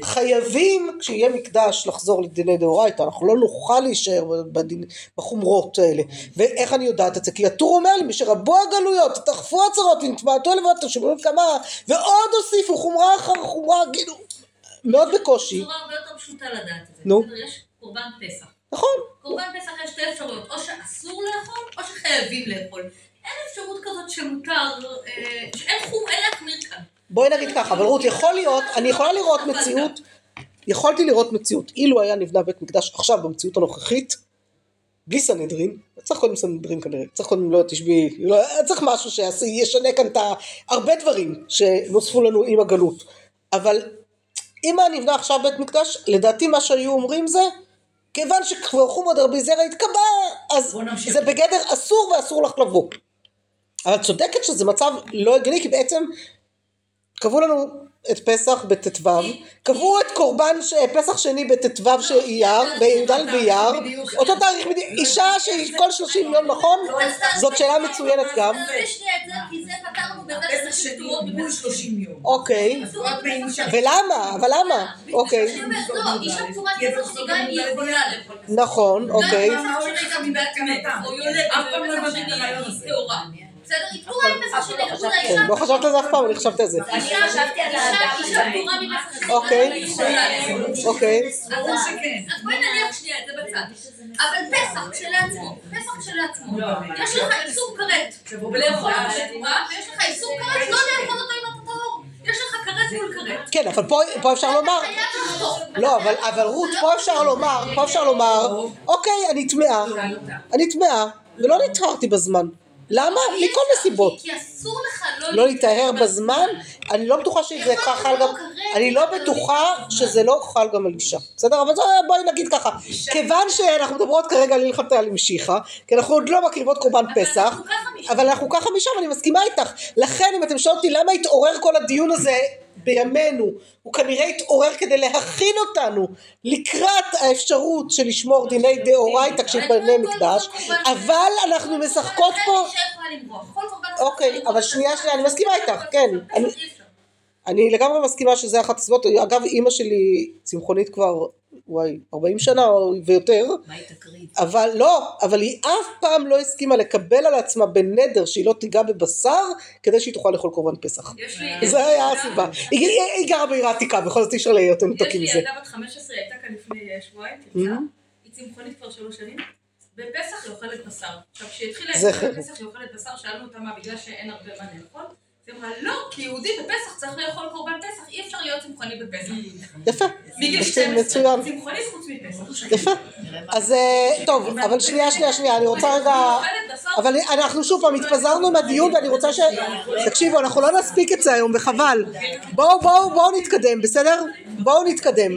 חייבים כשיהיה מקדש לחזור לדיני דאורייתא, אנחנו לא נוכל להישאר בדין, בחומרות האלה. ואיך אני יודעת את זה? כי הטור אומר לי, משרבו הגלויות, תאכפו הצרות ונתמעטו לבד, תשמעו כמה, ועוד הוסיפו חומרה אחר חומרה, כאילו, מאוד בקושי. בצורה הרבה יותר פשוטה לדעת את זה. נו. יש קורבן פסח. נכון, קורבן פסח יש שתי אפשרויות, או שאסור לאכול, או שחייבים לאכול. אין אפשרות כזאת שמותר, אה, שאין חום, אין להחמיר כאן. בואי נגיד ככה, אבל רות, יכול להיות, אני יכולה לראות מציאות, יכולתי לראות מציאות, אילו היה נבנה בית מקדש עכשיו במציאות הנוכחית, בלי סנהדרין, צריך קודם סנהדרין כנראה, צריך קודם לא תשבי, לא, צריך משהו שישנה כאן את. הרבה דברים שנוספו לנו עם הגלות, אבל אם היה נבנה עכשיו בית מקדש, לדעתי מה שהיו אומרים זה, כיוון שכבר חומר דרבי זרע התקבע, אז. זה בגדר אסור ואסור לך לבוא. אבל צודקת שזה מצב לא הגיוני, כי בעצם קבעו לנו את פסח בט"ו, קבעו את קורבן ש- פסח שני בט"ו של אייר, בי"ד באייר, אותו תאריך בדיוק, אישה שהיא כל 30 יום נכון? זאת שאלה מצוינת גם, תעשה שנייה את זה, כי זה פתרנו בזה פסח שזה שני פתרונות בול בפסח. 30 יום. אוקיי. ולמה? אבל למה? אוקיי, לא. נכון, אוקיי, לא. בסדר? היא פטורה מפסח שני. לא חשבת על זה אף פעם, אני חשבתי על זה, אישה חשבתי על האדם אישה פטורה מפסח שני. אוקיי. אוקיי, אז בואי נניח שנייה את זה בצד. אבל פסח כשלעצמו, פסח כשלעצמו, יש לך איסור כרת לאכול אותו בתמורה, ויש לך איסור כרת לא לאכול אותו אם אתה טהור. יש לך כרת מול כרת. כן, אבל פה- פה אפשר לומר, אתה חייב לחתוך. לא, אבל, אבל רות, פה אפשר לומר, פה אפשר לומר, אוקיי, אני טמאה, אני טמאה, ולא נטהרתי בזמן. למה? מכל נסיבות. כי אסור לך לא להיטהר בזמן, אני לא בטוחה שזה כך חל גם, אני לא בטוחה שזה לא חל גם על אישה, בסדר? אבל בואי נגיד ככה, כיוון שאנחנו מדברות כרגע על הלכת על משיחה, כי אנחנו עוד לא מקריבות קורבן פסח, ככה. אבל אנחנו ככה משם, אני מסכימה איתך, לכן אם אתם שואלים אותי למה התעורר כל הדיון הזה בימינו, הוא כנראה התעורר כדי להכין אותנו לקראת האפשרות של לשמור דיני דאורייתא כשיבנה מקדש, אבל אנחנו משחקות פה אוקיי, אבל שנייה, שנייה, אני מסכימה איתך, כן. אני לגמרי מסכימה שזה אחת הסיבות, אגב אימא שלי צמחונית כבר, וואי, 40 שנה או- ויותר, מה היא תקריב? אבל לא, אבל היא אף פעם לא הסכימה לקבל על עצמה בנדר שהיא לא תיגע בבשר, כדי שהיא תוכל לאכול קורבן פסח. יש לי... זה היה הסיבה. היא, גרה בעיר העתיקה, בכל זאת אי אפשר להיות יש מנותקים לי מזה. ילדה בת 15, היא הייתה כאן לפני אה, שבועיים, Mhm. היא צמחונית כבר שלוש שנים. בפסח היא אוכלת בשר. עכשיו, כשהתחילה. את בפסח היא אוכלת בשר, שאלנו אותה מה, בגלל שאין הרבה מה לאכול? היא אמרה, לא, כי יהודי בפסח צריך לאכול קורבן פסח, אי אפשר להיות צמחוני בפסח. יפה, מגיל מצוין, 12. מצוין. צמחונית חוץ מפסח. יפה. אז אה, טוב, אבל שנייה, שנייה, שנייה, אני רוצה רגע... אבל אנחנו שוב פעם התפזרנו עם הדיון ואני רוצה ש... תקשיבו, אנחנו לא נספיק את זה היום וחבל. בואו, בואו, בואו נתקדם, בסדר? בואו נתקדם.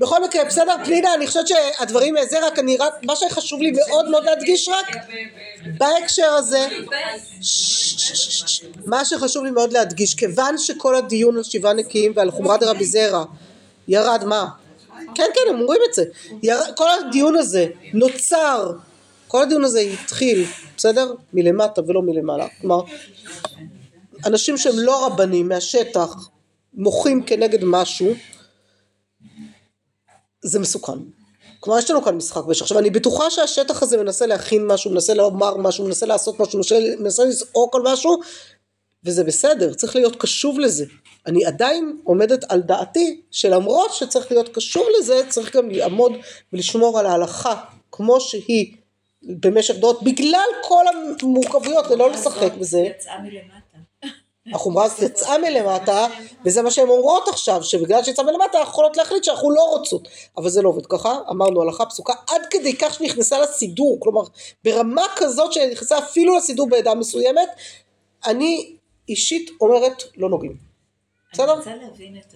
בכל מקרה, בסדר, פנינה, אני חושבת שהדברים, זה רק, אני רק, מה שחשוב לי מאוד מאוד להדגיש רק, בהקשר הזה, מה שחשוב לי מאוד להדגיש, כיוון שכל הדיון על שבעה נקיים ועל חומרת רבי זרע ירד, מה? כן, כן, הם אומרים את זה. כל הדיון הזה נוצר, כל הדיון הזה התחיל, בסדר? מלמטה ולא מלמעלה. כלומר, אנשים שהם לא רבנים מהשטח מוחים כנגד משהו, זה מסוכן. כלומר יש לנו כאן משחק בשטח. עכשיו אני בטוחה שהשטח הזה מנסה להכין משהו, מנסה לומר משהו, מנסה לעשות משהו, מנסה, מנסה לזעוק על משהו, וזה בסדר, צריך להיות קשוב לזה. אני עדיין עומדת על דעתי שלמרות שצריך להיות קשוב לזה, צריך גם לעמוד ולשמור על ההלכה כמו שהיא במשך דורות, בגלל כל המורכבויות ולא לשחק בזה. יצאה מלמטה. החומרה הזאת יצאה מלמטה, וזה מה שהן אומרות עכשיו, שבגלל שיצאה מלמטה אנחנו יכולות להחליט שאנחנו לא רוצות. אבל זה לא עובד ככה, אמרנו הלכה פסוקה, עד כדי כך שנכנסה לסידור, כלומר, ברמה כזאת שנכנסה אפילו לסידור בעדה מסוימת, אני אישית אומרת לא נוגעים. בסדר? אני רוצה להבין את,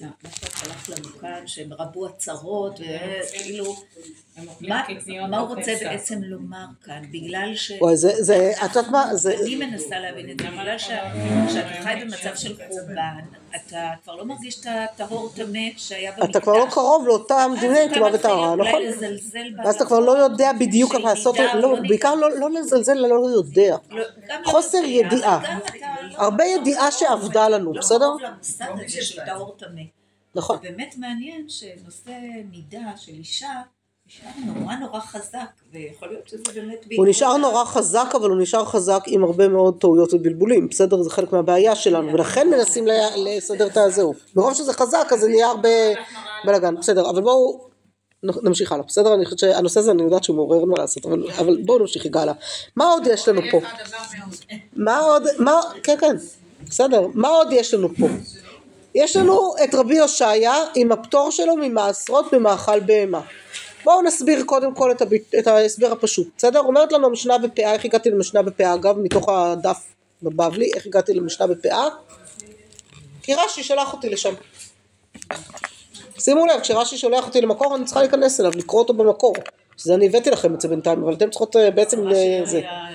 מה שאת שלחת לנו כאן, שהם רבו הצהרות, וכאילו, מה, מה הוא רוצה בעצם לומר כאן? בגלל ש... וואי, זה, את יודעת מה, זה, אני מנסה להבין את זה, בגלל שכשאתה חי במצב של חורבן, אתה כבר לא מרגיש את הטהור טמא שהיה במקדש. אתה כבר לא קרוב לאותה מדיני טומאה וטהרה, נכון? ואז אתה כבר לא יודע בדיוק של לעשות, לא, לא בעיקר לא, לא לזלזל, לא יודע. לא, גם לא חוסר יודע, אבל ידיעה. הרבה ידיעה שאבדה לנו, לא בסדר? קרוב למושג הזה של טהור טמא. נכון. זה באמת מעניין שנושא מידה של אישה נשאר נורא נורא חזק, ויכול להיות שזה באמת... הוא נשאר נורא חזק, אבל הוא נשאר חזק עם הרבה מאוד טעויות ובלבולים, בסדר? זה חלק מהבעיה שלנו, ולכן מנסים ל- לסדר את הזהו. מרוב שזה חזק, אז זה נהיה הרבה בלאגן, בסדר, אבל בואו נמשיך הלאה, בסדר? אני חושבת שהנושא הזה, אני יודעת שהוא מעורר מה לעשות, אבל, אבל בואו נמשיך הלאה. מה עוד יש לנו פה? מה עוד, מה, כן, כן, בסדר, מה עוד יש לנו פה? יש לנו את רבי הושעיה עם הפטור שלו ממעשרות במאכל בהמה. בואו נסביר קודם כל את, הביט, את ההסבר הפשוט, בסדר? אומרת לנו המשנה בפאה, איך הגעתי למשנה בפאה? אגב, מתוך הדף בבבלי, איך הגעתי למשנה בפאה? כי רש"י שלח אותי לשם. שימו לב, כשרש"י שולח אותי למקור, אני צריכה להיכנס אליו, לקרוא אותו במקור. שזה אני הבאתי לכם את זה בינתיים, אבל אתם צריכות אה, בעצם... אה, זה. היה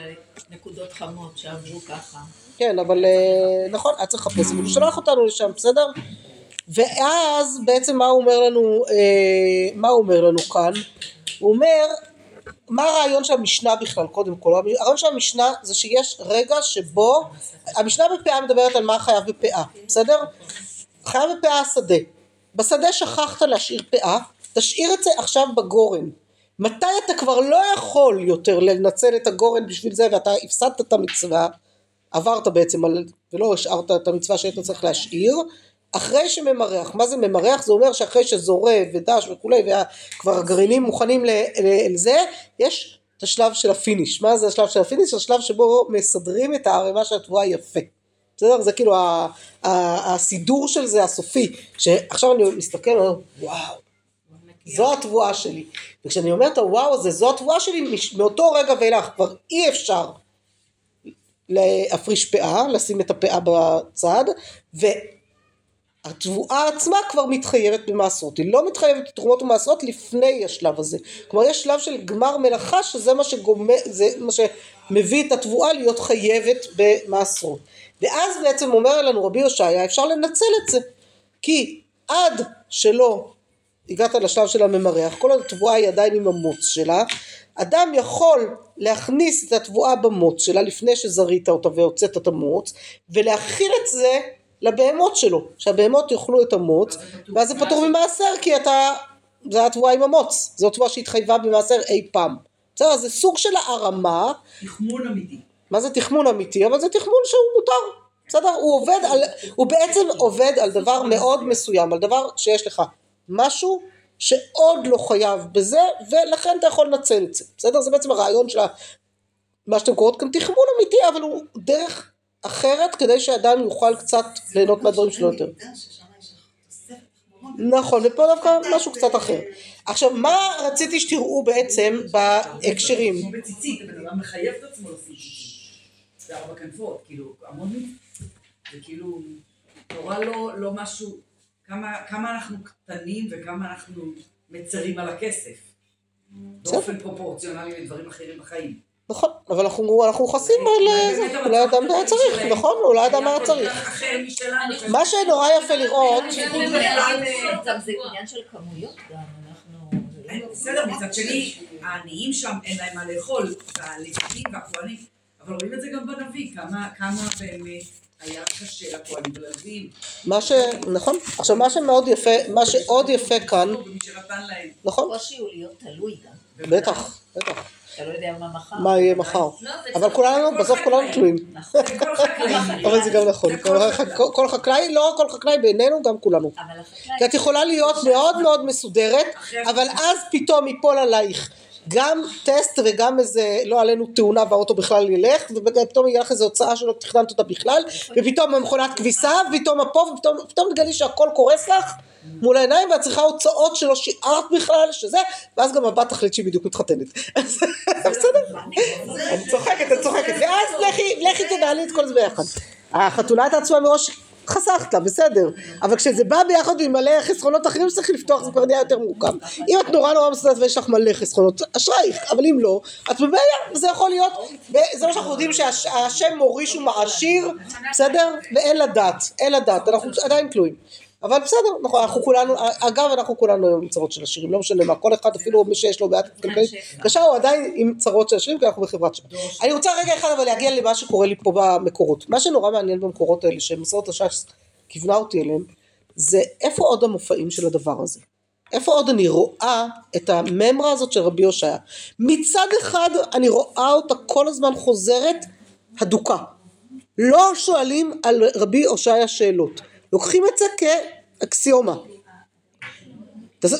נקודות חמות שעברו ככה. כן, אבל אה, נכון, היה צריך לחפש, אבל הוא שלח אותנו לשם, בסדר? ואז בעצם מה הוא אומר לנו, אה, מה הוא אומר לנו כאן? הוא אומר, מה הרעיון של המשנה בכלל, קודם כל? הרעיון של המשנה זה שיש רגע שבו, המשנה בפאה מדברת על מה חייב בפאה, בסדר? חייב בפאה השדה. בשדה שכחת להשאיר פאה, תשאיר את זה עכשיו בגורן. מתי אתה כבר לא יכול יותר לנצל את הגורן בשביל זה ואתה הפסדת את המצווה, עברת בעצם על, ולא השארת את המצווה שהיית צריך להשאיר, אחרי שממרח, מה זה ממרח? זה אומר שאחרי שזורה ודש וכולי, וכבר הגרעינים מוכנים לזה, יש את השלב של ה finish. מה זה השלב של ה finish? השלב שבו מסדרים את הערימה של התבואה יפה. בסדר? זה כאילו הסידור של זה הסופי, שעכשיו אני מסתכל, אני אומר, וואו, זו התבואה שלי. וכשאני אומרת הוואו הזה, זו התבואה שלי, מאותו רגע ואילך כבר אי אפשר להפריש פאה, לשים את הפאה בצד, והתבואה עצמה כבר מתחייבת במעשרות, היא לא מתחייבת בתרומות ומעשרות לפני השלב הזה. כלומר יש שלב של גמר מלאכה שזה מה, שגומר, זה מה שמביא את התבואה להיות חייבת במעשרות. ואז בעצם אומר לנו רבי הושעיה אפשר לנצל את זה, כי עד שלא הגעת לשלב של הממרח, כל התבואה היא עדיין עם המוץ שלה, אדם יכול להכניס את התבואה במוץ שלה לפני שזרית אותה והוצאת את המוץ, ולהכיל את זה לבהמות שלו, שהבהמות יאכלו את המוץ, ואז זה פטור ממעשר כי אתה, זה התבואה עם המוץ, זו תבואה שהתחייבה במעשר אי פעם. בסדר, זה סוג של הערמה, תחמון אמיתי. מה זה תחמון אמיתי? אבל זה תחמון שהוא מותר. בסדר? הוא עובד על, הוא בעצם עובד על דבר מאוד מסוים, על דבר שיש לך משהו שעוד לא חייב בזה, ולכן אתה יכול לנצל את זה. בסדר? זה בעצם הרעיון של מה שאתם קוראות כאן תחמון אמיתי, אבל הוא דרך אחרת כדי שאדם יוכל קצת ליהנות מהדברים שלו יותר. נכון, ופה דווקא משהו קצת אחר. עכשיו, מה רציתי שתראו בעצם בהקשרים? כמו בציצית, הבן אדם מחייב את עצמו ציצית. זה ארבע כנפות, כאילו, המון מצ- זה כאילו, נורא לא, לא משהו, כמה, כמה אנחנו קטנים וכמה אנחנו מצרים על הכסף. באופן פרופורציונלי לדברים אחרים בחיים. נכון, אבל אנחנו אנחנו חסים על זה, אולי אדם היה צריך, נכון? אולי אדם היה צריך. מה שנורא יפה לראות, גם זה עניין של כמויות גם, אנחנו... בסדר, מצד שני, העניים שם אין להם מה לאכול, והלוויים והכהנים, אבל רואים את זה גם בנביא, כמה כמה באמת היה קשה לכהנים וללוויים. מה ש... נכון. עכשיו מה שמאוד יפה, מה שעוד יפה כאן. נכון? הקושי הוא להיות תלוי גם. בטח, בטח. אתה לא יודע מה מחר. מה יהיה מחר. לא, אבל כולנו, בסוף כולנו תלויים. נכון. (laughs) אבל זה גם נכון. כל חק- כל חקלאי, לא כל חקלאי בעינינו, גם כולנו. כי את יכולה להיות מאוד מאוד מסודרת, אבל אז פתאום ייפול עלייך גם טסט וגם איזה לא עלינו תאונה והאוטו בכלל ילך ופתאום יהיה לך איזו הוצאה שלא תכננת אותה בכלל ופתאום המכונת כביסה ופתאום הפה ופתאום פתאום תגלי שהכל קורס לך מול העיניים ואת צריכה הוצאות שלא שיערת בכלל שזה ואז גם הבת תחליט שהיא בדיוק מתחתנת. אז בסדר? אני צוחקת אני צוחקת. ואז לכי תנהלי את כל זה ביחד. החתונה הייתה עצמה מראש חסכת בסדר. אבל כשזה בא ביחד עם מלא חסכונות אחרים שצריך לפתוח זה כבר נהיה יותר מורכב. אם את נורא נורא מסודרת ויש לך מלא חסכונות, אשרייך, אבל אם לא, את בבעיה, וזה יכול להיות, וזה מה שאנחנו יודעים שהשם מוריש הוא מעשיר, בסדר? ואין לדעת, אין לדעת, אנחנו עדיין תלויים. אבל בסדר, נכון, אנחנו כולנו, אגב אנחנו כולנו היום עם צרות של עשירים, לא משנה מה, כל אחד אפילו מי שיש לו בעיית כלכלית קשה הוא עדיין עם צרות של עשירים כי אנחנו בחברת שם. אני רוצה רגע אחד אבל להגיע למה שקורה לי פה במקורות. מה שנורא מעניין במקורות האלה שמסורת הש"ס כיוונה אותי אליהם, זה איפה עוד המופעים של הדבר הזה. איפה עוד אני רואה את הממרה הזאת של רבי הושעיה. מצד אחד אני רואה אותה כל הזמן חוזרת הדוקה. לא שואלים על רבי הושעיה שאלות. לוקחים את זה כאקסיומה.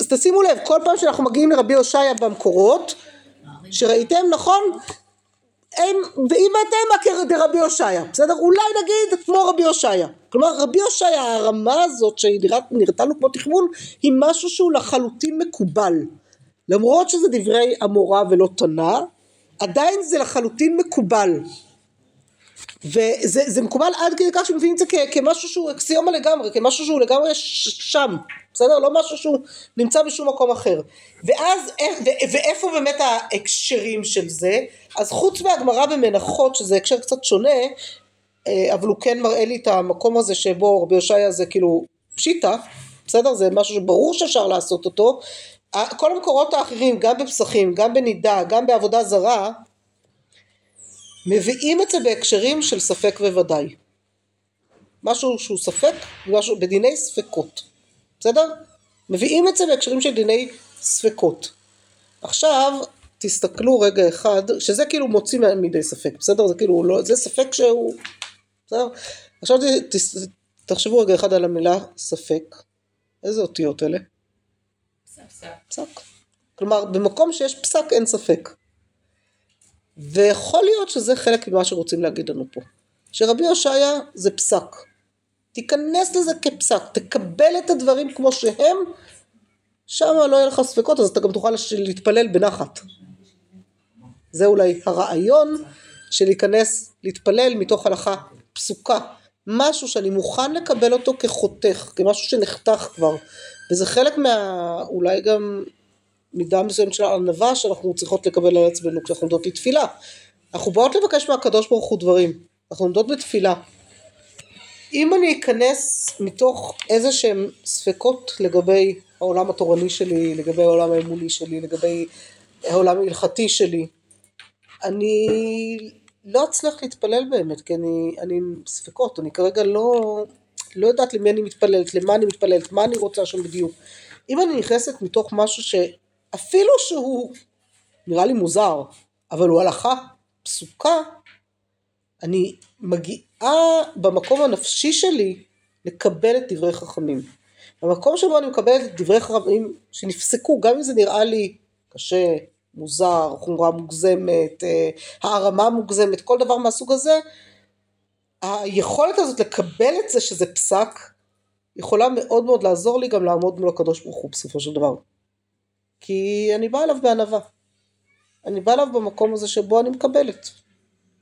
תשימו לב, כל פעם שאנחנו מגיעים לרבי הושעיה במקורות, שראיתם, נכון? הם, ואם אתם כרבי הושעיה, בסדר? אולי נגיד כמו רבי הושעיה. כלומר רבי הושעיה הרמה הזאת שהיא נראתה לו כמו תכמון היא משהו שהוא לחלוטין מקובל. למרות שזה דברי המורה ולא תנא, עדיין זה לחלוטין מקובל. וזה מקובל עד כדי כך שמביאים את זה כמשהו שהוא אקסיומה לגמרי, כמשהו שהוא לגמרי שם, בסדר? לא משהו שהוא נמצא בשום מקום אחר. ואז, ואיפה באמת ההקשרים של זה? אז חוץ מהגמרא במנחות, שזה הקשר קצת שונה, אה, אבל הוא כן מראה לי את המקום הזה שבו רבי הושעיה זה כאילו פשיטה, בסדר? זה משהו שברור שאפשר לעשות אותו. כל המקורות האחרים, גם בפסחים, גם בנידה, גם בעבודה זרה, מביאים את זה בהקשרים של ספק וודאי. משהו שהוא ספק, משהו בדיני ספקות, בסדר? מביאים את זה בהקשרים של דיני ספקות. עכשיו תסתכלו רגע אחד, שזה כאילו מוציא מידי ספק, בסדר? זה כאילו, לא, זה ספק שהוא, בסדר? עכשיו תס, תחשבו רגע אחד על המילה ספק, איזה אותיות אלה? פסק. פסק. כלומר במקום שיש פסק אין ספק. ויכול להיות שזה חלק ממה שרוצים להגיד לנו פה. שרבי הושעיה זה פסק. תיכנס לזה כפסק, תקבל את הדברים כמו שהם, שם לא יהיה לך ספקות, אז אתה גם תוכל להתפלל בנחת. זה אולי הרעיון של להיכנס להתפלל מתוך הלכה פסוקה. משהו שאני מוכן לקבל אותו כחותך, כמשהו שנחתך כבר. וזה חלק מה... אולי גם מידה מסוימת של ענווה שאנחנו צריכות לקבל על עצמנו כשאנחנו עומדות לתפילה. אנחנו באות לבקש מהקדוש ברוך הוא דברים, אנחנו עומדות בתפילה. אם אני אכנס מתוך איזה שהם ספקות לגבי העולם התורני שלי, לגבי העולם האמוני שלי, לגבי העולם ההלכתי שלי, אני לא אצליח להתפלל באמת, כי אני, אני עם ספקות, אני כרגע לא, לא יודעת למי אני מתפללת, למה אני מתפללת, מה אני רוצה שם בדיוק. אם אני נכנסת מתוך משהו ש... אפילו שהוא נראה לי מוזר, אבל הוא הלכה פסוקה, אני מגיעה במקום הנפשי שלי לקבל את דברי חכמים. במקום שבו אני מקבלת את דברי חכמים שנפסקו, גם אם זה נראה לי קשה, מוזר, חומרה מוגזמת, אה, הערמה מוגזמת, כל דבר מהסוג הזה, היכולת הזאת לקבל את זה שזה פסק, יכולה מאוד מאוד לעזור לי גם לעמוד מול הקדוש ברוך הוא בסופו של דבר. כי אני באה אליו בענווה. אני באה אליו במקום הזה שבו אני מקבלת.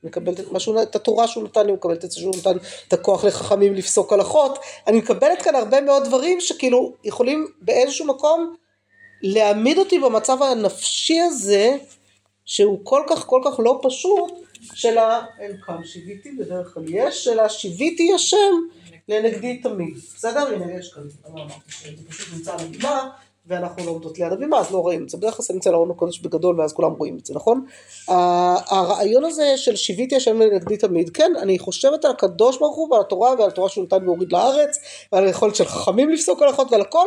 אני מקבלת את, משהו, את התורה שהוא נתן לי, אני מקבלת את זה שהוא נתן את הכוח לחכמים לפסוק הלכות. אני מקבלת כאן הרבה מאוד דברים שכאילו יכולים באיזשהו מקום להעמיד אותי במצב הנפשי הזה, שהוא כל כך כל כך לא פשוט, של ה... אין כאן שיוויתי, בדרך כלל יש, של השיוויתי השם לנגדי תמיד. בסדר? הנה יש כאן, שזה פשוט נמצא על הבימה. ואנחנו לא עומדות ליד הבימה אז לא רואים את זה, בדרך כלל זה נמצא לארון הקודש בגדול ואז כולם רואים את זה, נכון? הרעיון הזה של שיוויתי השם לנגדי תמיד, כן, אני חושבת על הקדוש ברוך הוא ועל התורה ועל התורה שהוא נתן והוריד לארץ ועל היכולת של חכמים לפסוק הלכות ועל הכל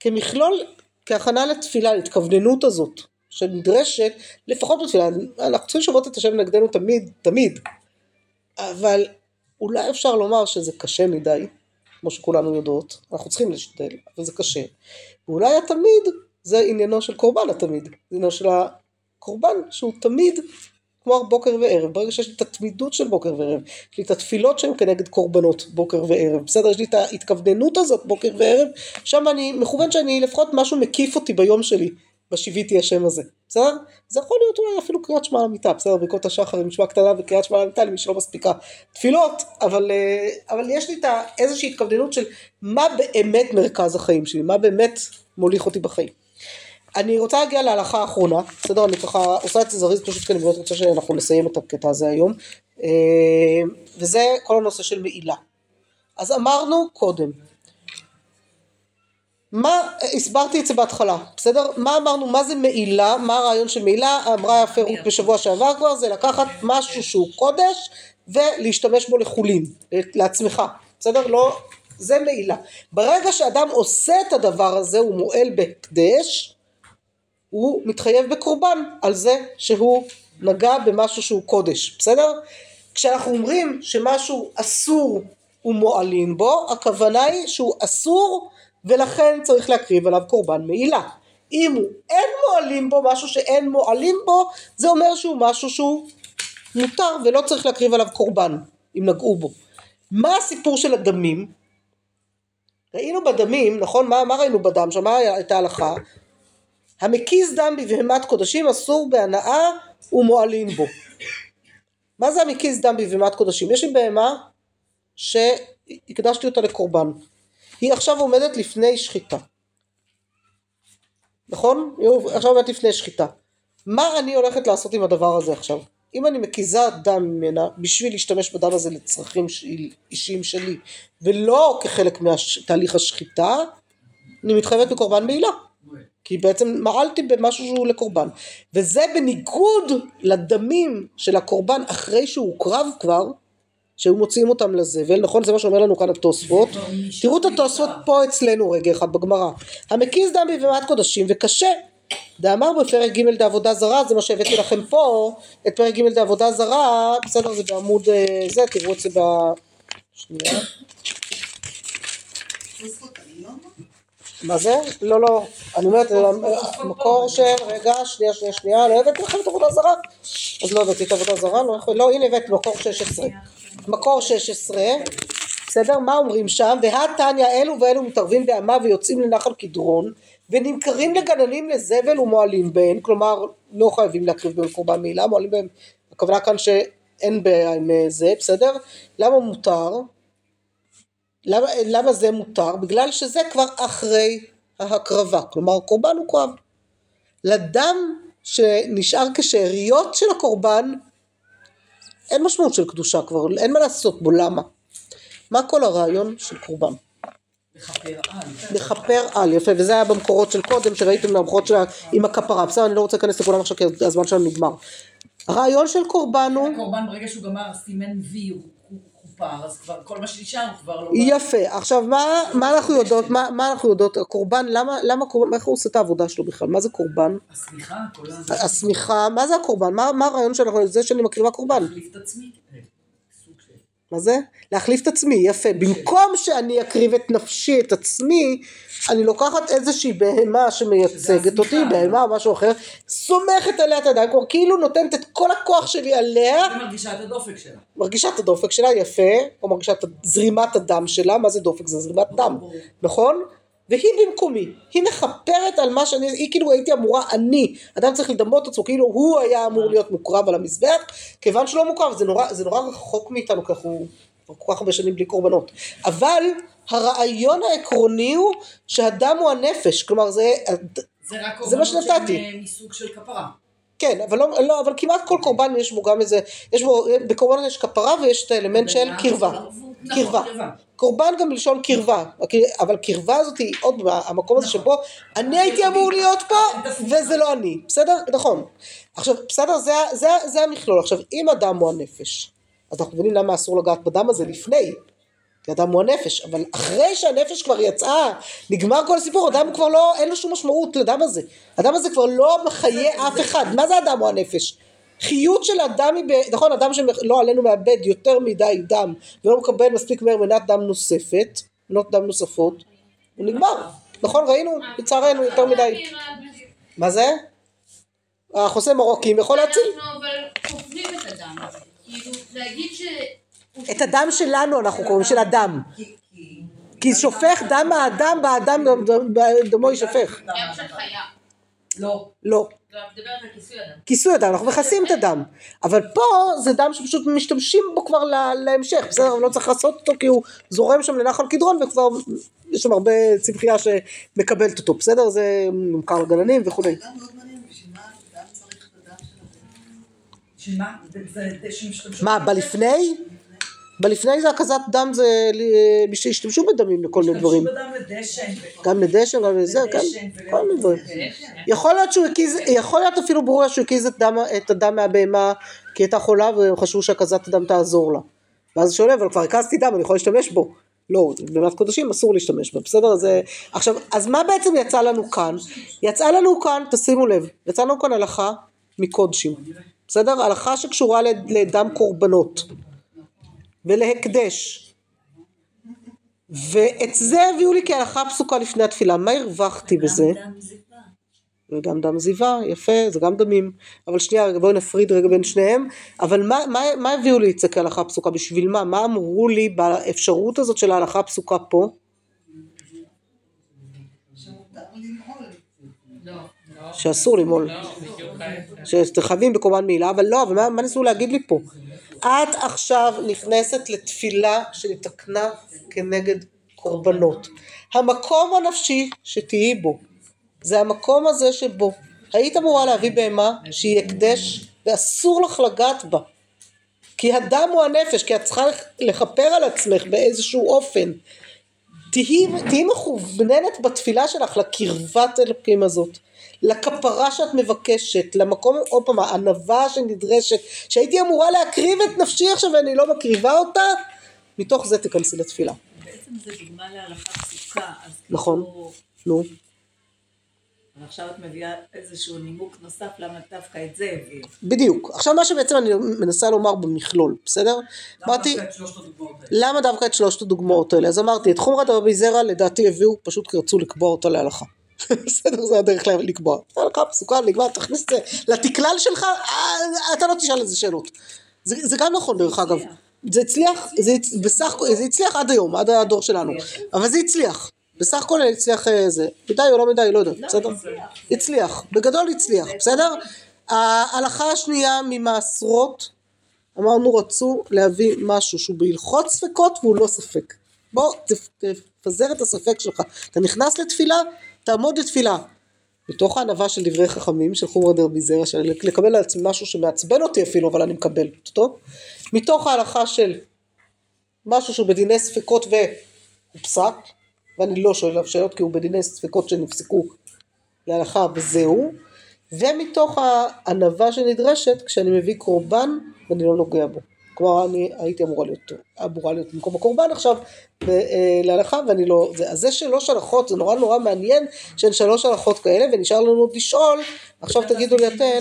כמכלול, כהכנה לתפילה, להתכווננות הזאת שנדרשת, לפחות בתפילה, אנחנו צריכים לשבות את השם לנגדנו תמיד, תמיד, אבל אולי אפשר לומר שזה קשה מדי, כמו שכולנו יודעות, אנחנו צריכים להשתדל, אבל זה קשה. ואולי התמיד זה עניינו של קורבן התמיד, עניינו של קורבן שהוא תמיד כמו בוקר וערב, ברגע שיש לי את התמידות של בוקר וערב, יש לי את התפילות שהן כנגד קורבנות בוקר וערב, בסדר? יש לי את ההתכווננות הזאת בוקר וערב, שם אני מכוון שאני לפחות משהו מקיף אותי ביום שלי, בשיביתי השם הזה, בסדר? זה יכול להיות אולי אפילו קריאת שמע על המיטה, בסדר? ברכות השחר עם נשמע קטנה וקריאת שמע על המיטה למי שלא מספיקה תפילות, אבל, אה, אבל יש לי את איזושהי התכווננות של מה באמת מרכז החיים שלי, מה באמת מוליך אותי בחיים. אני רוצה להגיע להלכה האחרונה, בסדר? אני ככה עושה את זה זריז פשוט כי אני מאוד רוצה שאנחנו נסיים את הקטע הזה היום. אה, וזה כל הנושא של מעילה. אז אמרנו קודם, מה, הסברתי את זה בהתחלה, בסדר? מה אמרנו, מה זה מעילה, מה הרעיון של מעילה, אמרה יפה רות בשבוע שעבר כבר, זה לקחת משהו שהוא קודש ולהשתמש בו לחולין, לעצמך, בסדר? לא, זה מעילה. ברגע שאדם עושה את הדבר הזה, הוא מועל בהקדש, הוא מתחייב בקורבן על זה שהוא נגע במשהו שהוא קודש, בסדר? כשאנחנו אומרים שמשהו אסור ומועלים בו, הכוונה היא שהוא אסור ולכן צריך להקריב עליו קורבן מעילה. אם אין מועלים בו, משהו שאין מועלים בו, זה אומר שהוא משהו שהוא מותר ולא צריך להקריב עליו קורבן, אם נגעו בו. מה הסיפור של הדמים? ראינו בדמים, נכון? מה, מה ראינו בדם? שם מה הייתה ההלכה? המקיז דם בבהמת קודשים אסור בהנאה ומועלים בו. מה זה המקיז דם בבהמת קודשים? יש לי בהמה שהקדשתי אותה לקורבן. היא עכשיו עומדת לפני שחיטה. נכון? היא עכשיו עומדת לפני שחיטה. מה אני הולכת לעשות עם הדבר הזה עכשיו? אם אני מקיזה דם ממנה בשביל להשתמש בדם הזה לצרכים אישיים שלי ולא כחלק מתהליך השחיטה, אני מתחייבת בקורבן מעילה. כי בעצם מעלתי במשהו שהוא לקורבן. וזה בניגוד לדמים של הקורבן אחרי שהוא הוקרב כבר, שהיו מוציאים אותם לזבל, נכון? זה מה שאומר לנו כאן התוספות. תראו את התוספות פה אצלנו רגע אחד בגמרא. המקיז דם בבהמת קודשים וקשה. דאמר בפרק ג' דעבודה זרה, זה מה שהבאתי לכם פה, את פרק ג' דעבודה זרה, בסדר זה בעמוד אה, זה, תראו את זה ב... שנייה. מה זה? לא, לא, אני אומרת, המקור של, רגע, שנייה, שנייה, שנייה, לא הבאתי לכם את עבודה זרה? אז לא הבאתי את עבודה זרה, לא לא, הנה הבאתי מקור 16. מקור 16, בסדר? מה אומרים שם? והתניא אלו ואלו מתערבים באמה ויוצאים לנחל קדרון ונמכרים לגננים לזבל ומועלים בהן, כלומר לא חייבים להקריב בהם קורבן מעילה, מועלים בהם, הכוונה כאן שאין בהם זה, בסדר? למה מותר? למה, למה זה מותר? בגלל שזה כבר אחרי ההקרבה, כלומר הקורבן הוקרב. לדם שנשאר כשאריות של הקורבן אין משמעות של קדושה כבר, אין מה לעשות בו, למה? מה כל הרעיון של קורבן? לכפר על. לכפר על, יפה, וזה היה במקורות של קודם, שראיתם מהמקורות שלה עם הכפרה, בסדר, אני לא רוצה להיכנס לכולם עכשיו כי הזמן שלנו נגמר. הרעיון של קורבן הוא... הקורבן ברגע שהוא גמר סימן וי אז כבר כל מה שנשאר הוא כבר לא... יפה, עכשיו מה, מה אנחנו יודעות, מה, מה אנחנו יודעות, הקורבן, למה, למה קורבן, איך הוא עושה את העבודה שלו בכלל, מה זה קורבן? השמיכה, כל הזה. השמיכה, מה זה הקורבן, מה, מה הרעיון של זה שאני מקריבה קורבן, להחליף את עצמי. מה זה? להחליף את עצמי, יפה, במקום שאני אקריב את נפשי, את עצמי, אני לוקחת איזושהי בהמה שמייצגת אותי. בהמה או משהו אחר, סומכת עליה את הידיים, כלומר כאילו נותנת את כל הכוח שלי עליה, היא מרגישה את הדופק שלה. מרגישה את הדופק שלה יפה, או מרגישה את זרימת הדם שלה, מה זה דופק? זה זרימת דם. נכון? והיא במקומי, היא מכפרת על מה שאני, היא כאילו הייתי אמורה, אני, אדם צריך לדמות עצמו, כאילו הוא היה אמור להיות מוקרב על המזבח, כיוון שלא מוקרב, זה נורא, זה נורא רחוק מאיתנו, כי אנחנו כבר כל כך הרבה שנים בלי קורבנות, אבל הרעיון העקרוני הוא שהדם הוא הנפש, כלומר זה, זה רק זה מה קורבנות שהן, שנתתי. אה, מסוג של כפרה. כן, אבל לא, לא, אבל כמעט כל קורבן יש בו גם איזה, יש בו, בקורבן יש כפרה ויש את האלמנט של קרבה. נכון, קרבה. קורבן גם מלשון קרבה, אבל קרבה הזאת היא עוד המקום הזה שבו אני הייתי אמור להיות פה וזה לא אני, בסדר? נכון. עכשיו, בסדר, זה, זה, זה המכלול. עכשיו, אם הדם הוא הנפש, אז אנחנו מבינים למה אסור לגעת בדם הזה לפני. כי הדם הוא הנפש, אבל אחרי שהנפש כבר יצאה, נגמר כל הסיפור, הדם כבר לא, אין לו שום משמעות לדם הזה. הדם הזה כבר לא מחיה אף אחד. מה זה הדם או הנפש? חיות של אדם היא, ב- נכון, אדם שלא עלינו מאבד יותר מדי דם ולא מקבל מספיק מהר מנת דם נוספת, מנות דם נוספות, הוא נגמר. נכון, ראינו, לצערנו יותר מדי. מה זה? החוסם מרוקאים יכול להציל. אנחנו אבל כופרים את הדם. כאילו, להגיד ש... את הדם שלנו אנחנו קוראים, של הדם. כי- שופך דם האדם, באדם דמו יישפך. דם של חיה. לא. לא. לא, את מדברת על כיסוי הדם. כיסוי הדם, אנחנו מכסים את הדם. אבל פה זה דם שפשוט משתמשים בו כבר לה- להמשך, בסדר? לא צריך לעשות אותו כי הוא זורם שם לנחל קדרון וכבר יש שם הרבה צמחייה שמקבלת אותו, בסדר? זה נמכר לגננים וכולי. גם מאוד מעניין, בשביל מה אדם צריך זה- זה זה בלפני? זה הקזת דם זה ל- שהשתמשו בדמים לכל מיני דברים. גם לדשן, גם לזה, גם לדשן ול- כל מיני דברים. יכול להיות שהוא הקיז, יכול להיות אפילו ברור שהוא הקיז את, דם, את הדם מהבהמה כי הייתה חולה והם חשבו שהקזת הדם תעזור לה. ואז הוא שואל, אבל כבר הקזתי דם, אני יכול להשתמש בו. לא, במאת קודשים אסור להשתמש בה, בסדר? אז, אה, עכשיו, אז מה בעצם יצא לנו כאן? יצא לנו כאן, תשימו לב, יצא לנו כאן הלכה מקודשים, בסדר? הלכה שקשורה לד- לדם קורבנות ולהקדש. ואת זה הביאו לי כהלכה פסוקה לפני התפילה, מה הרווחתי בזה? דם זיווה. וגם דם זיווה, יפה, זה גם דמים. אבל שנייה, רגע, בואי נפריד רגע בין שניהם. אבל מה, מה, מה הביאו לי את זה כהלכה פסוקה? בשביל מה? מה אמרו לי באפשרות הזאת של ההלכה הפסוקה פה? לא, לא. שאסור למעול. לא, בדיוק ההפך. שאתם חייבים בקורבן מעילה, אבל לא, אבל מה, מה ניסו להגיד לי פה? את עכשיו נכנסת לתפילה שנתקנה כנגד קורבנות. המקום הנפשי שתהיי בו, זה המקום הזה שבו היית אמורה להביא בהמה שהיא הקדש ואסור לך לגעת בה. כי הדם הוא הנפש, כי את צריכה לכפר על עצמך באיזשהו אופן. תהיי, תהיי מכווננת בתפילה שלך לקרבת אלוקים הזאת, לכפרה שאת מבקשת, למקום, עוד פעם, הענווה שנדרשת, שהייתי אמורה להקריב את נפשי עכשיו ואני לא מקריבה אותה, מתוך זה תיכנסי לתפילה. בעצם זה דוגמה להלכה פסוקה, אז נכון. כאילו, נו. אבל עכשיו את מביאה איזשהו נימוק נוסף למה דווקא את זה הביאו. בדיוק. עכשיו מה שבעצם אני מנסה לומר במכלול, בסדר? למה אמרתי, דווקא את שלושת הדוגמאות האלה? למה דווקא את שלושת הדוגמאות האלה? אז אמרתי, את חומרת רבי זרע לדעתי הביאו פשוט כי רצו לקבוע אותה להלכה. בסדר, זה הדרך לקבוע. הלכה פסוקה, נקבע, תכניס את זה לתקלל שלך, אה, אתה לא תשאל איזה שאלות. זה, זה גם נכון דרך אגב. זה הצליח, זה, בסך הכל, זה הצליח עד היום, עד הדור שלנו. אבל זה הצליח. בסך הכל הצליח אה, זה. מדי או לא מדי, לא יודעת, בסדר? הצליח. בגדול הצליח, בסדר? ההלכה השנייה ממעשרות, אמרנו רצו להביא משהו שהוא בהלכות ספקות והוא לא ספק. בוא תפזר את הספק שלך. אתה נכנס לתפילה, תעמוד לתפילה. מתוך הענווה של דברי חכמים, של חומר דרבי זרע, של לקבל על עצמי משהו שמעצבן אותי אפילו, אבל אני מקבל אותו. מתוך ההלכה של משהו שהוא בדיני ספקות והוא פסק, ואני לא שואל עליו שאלות כי הוא בדיני ספקות שנפסקו להלכה וזהו. ומתוך הענווה שנדרשת כשאני מביא קורבן ואני לא נוגע בו. כלומר אני הייתי אמורה להיות, אמורה להיות במקום הקורבן עכשיו אה, להלכה ואני לא, זה, אז זה שלוש הלכות זה נורא נורא מעניין שהן שלוש הלכות כאלה ונשאר לנו עוד לשאול עכשיו תגידו לי אתן.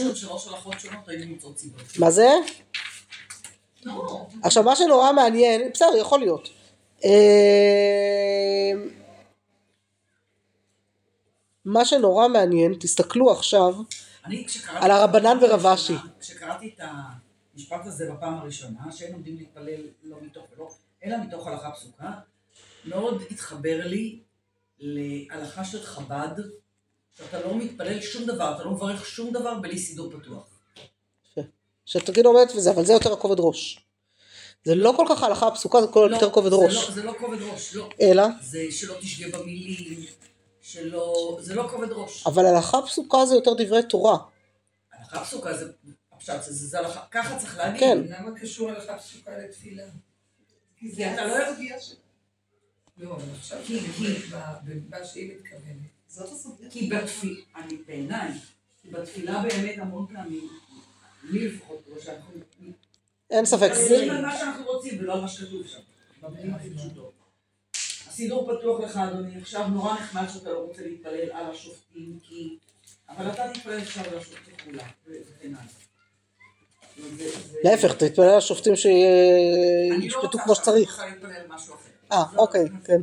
מה זה? לא. עכשיו מה שנורא מעניין, בסדר יכול להיות. אה, מה שנורא מעניין, תסתכלו עכשיו. על הרבנן ורב אשי. כשקראתי את המשפט הזה בפעם הראשונה, שאין עומדים להתפלל לא מתוך ולא, אלא מתוך הלכה פסוקה, מאוד התחבר לי להלכה של חב"ד, שאתה לא מתפלל שום דבר, אתה לא מברך שום דבר בלי סידור פתוח. שתגיד עומדת וזה, אבל זה יותר הכובד ראש. זה לא כל כך ההלכה הפסוקה, זה כל לא, יותר כובד ראש. לא- זה לא כובד ראש, לא. אלא, זה שלא תשגה במילים, שלא... זה לא כובד ראש. אבל הלכה פסוקה זה יותר דברי תורה. הלכה פסוקה זה... הפשט זה, זה הלכה, ככה צריך להגיד. כן. למה קשור הלכה פסוקה לתפילה? כי אתה לא- הסוגיה של... לא, אבל עכשיו כי- במה שהיא מתכוונת. זאת הסוגיה. כי בתפילה, אני בעיניי, כי בתפילה באמת המון פעמים, לי לפחות, כמו שאנחנו אין ספק. זה- על מה שאנחנו רוצים ולא על מה שכתוב שם, במילים הכי פשוטות. הסידור פתוח לך אדוני, עכשיו נורא נחמד שאתה לא רוצה להתפלל על השופטים, כי... אבל אתה תתפלל עכשיו על השופטים כולם, וכן הלאה. להפך, תתפלל לא שישפטו כמו שצריך. אני רוצה להתפלל משהו אחר. אה, לא, אוקיי, לא, כן.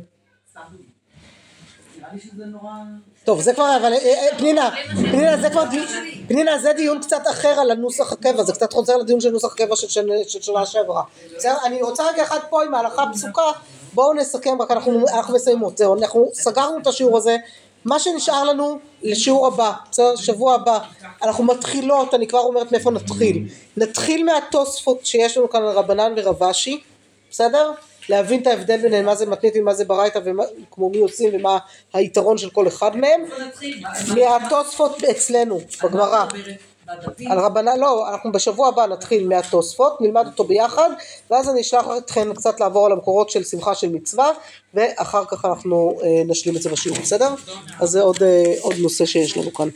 טוב זה כבר אבל אה, אה, פנינה פנינה זה כבר פנינה זה דיון קצת אחר על הנוסח הקבע זה קצת חוזר לדיון של נוסח קבע של שנה- שעברה? אני רוצה רגע אחד פה עם ההלכה הפסוקה בואו נסכם רק אנחנו אנחנו מסיימות זהו אנחנו סגרנו את השיעור הזה מה שנשאר לנו לשיעור הבא בסדר שבוע הבא אנחנו מתחילות אני כבר אומרת מאיפה נתחיל נתחיל מהתוספות שיש לנו כאן על רבנן ורבשי בסדר? להבין את ההבדל ביניהם מה זה מתנית ומה זה ברייתא וכמו מי עושים ומה היתרון של כל אחד מהם מהתוספות אצלנו בגמרא? על רבנן לא אנחנו בשבוע הבא נתחיל מהתוספות נלמד אותו ביחד ואז אני אשלח אתכם קצת לעבור על המקורות של שמחה של מצווה ואחר כך אנחנו אה, נשלים את זה בשיעור בסדר? אז זה עוד, אה, עוד נושא שיש לנו כאן.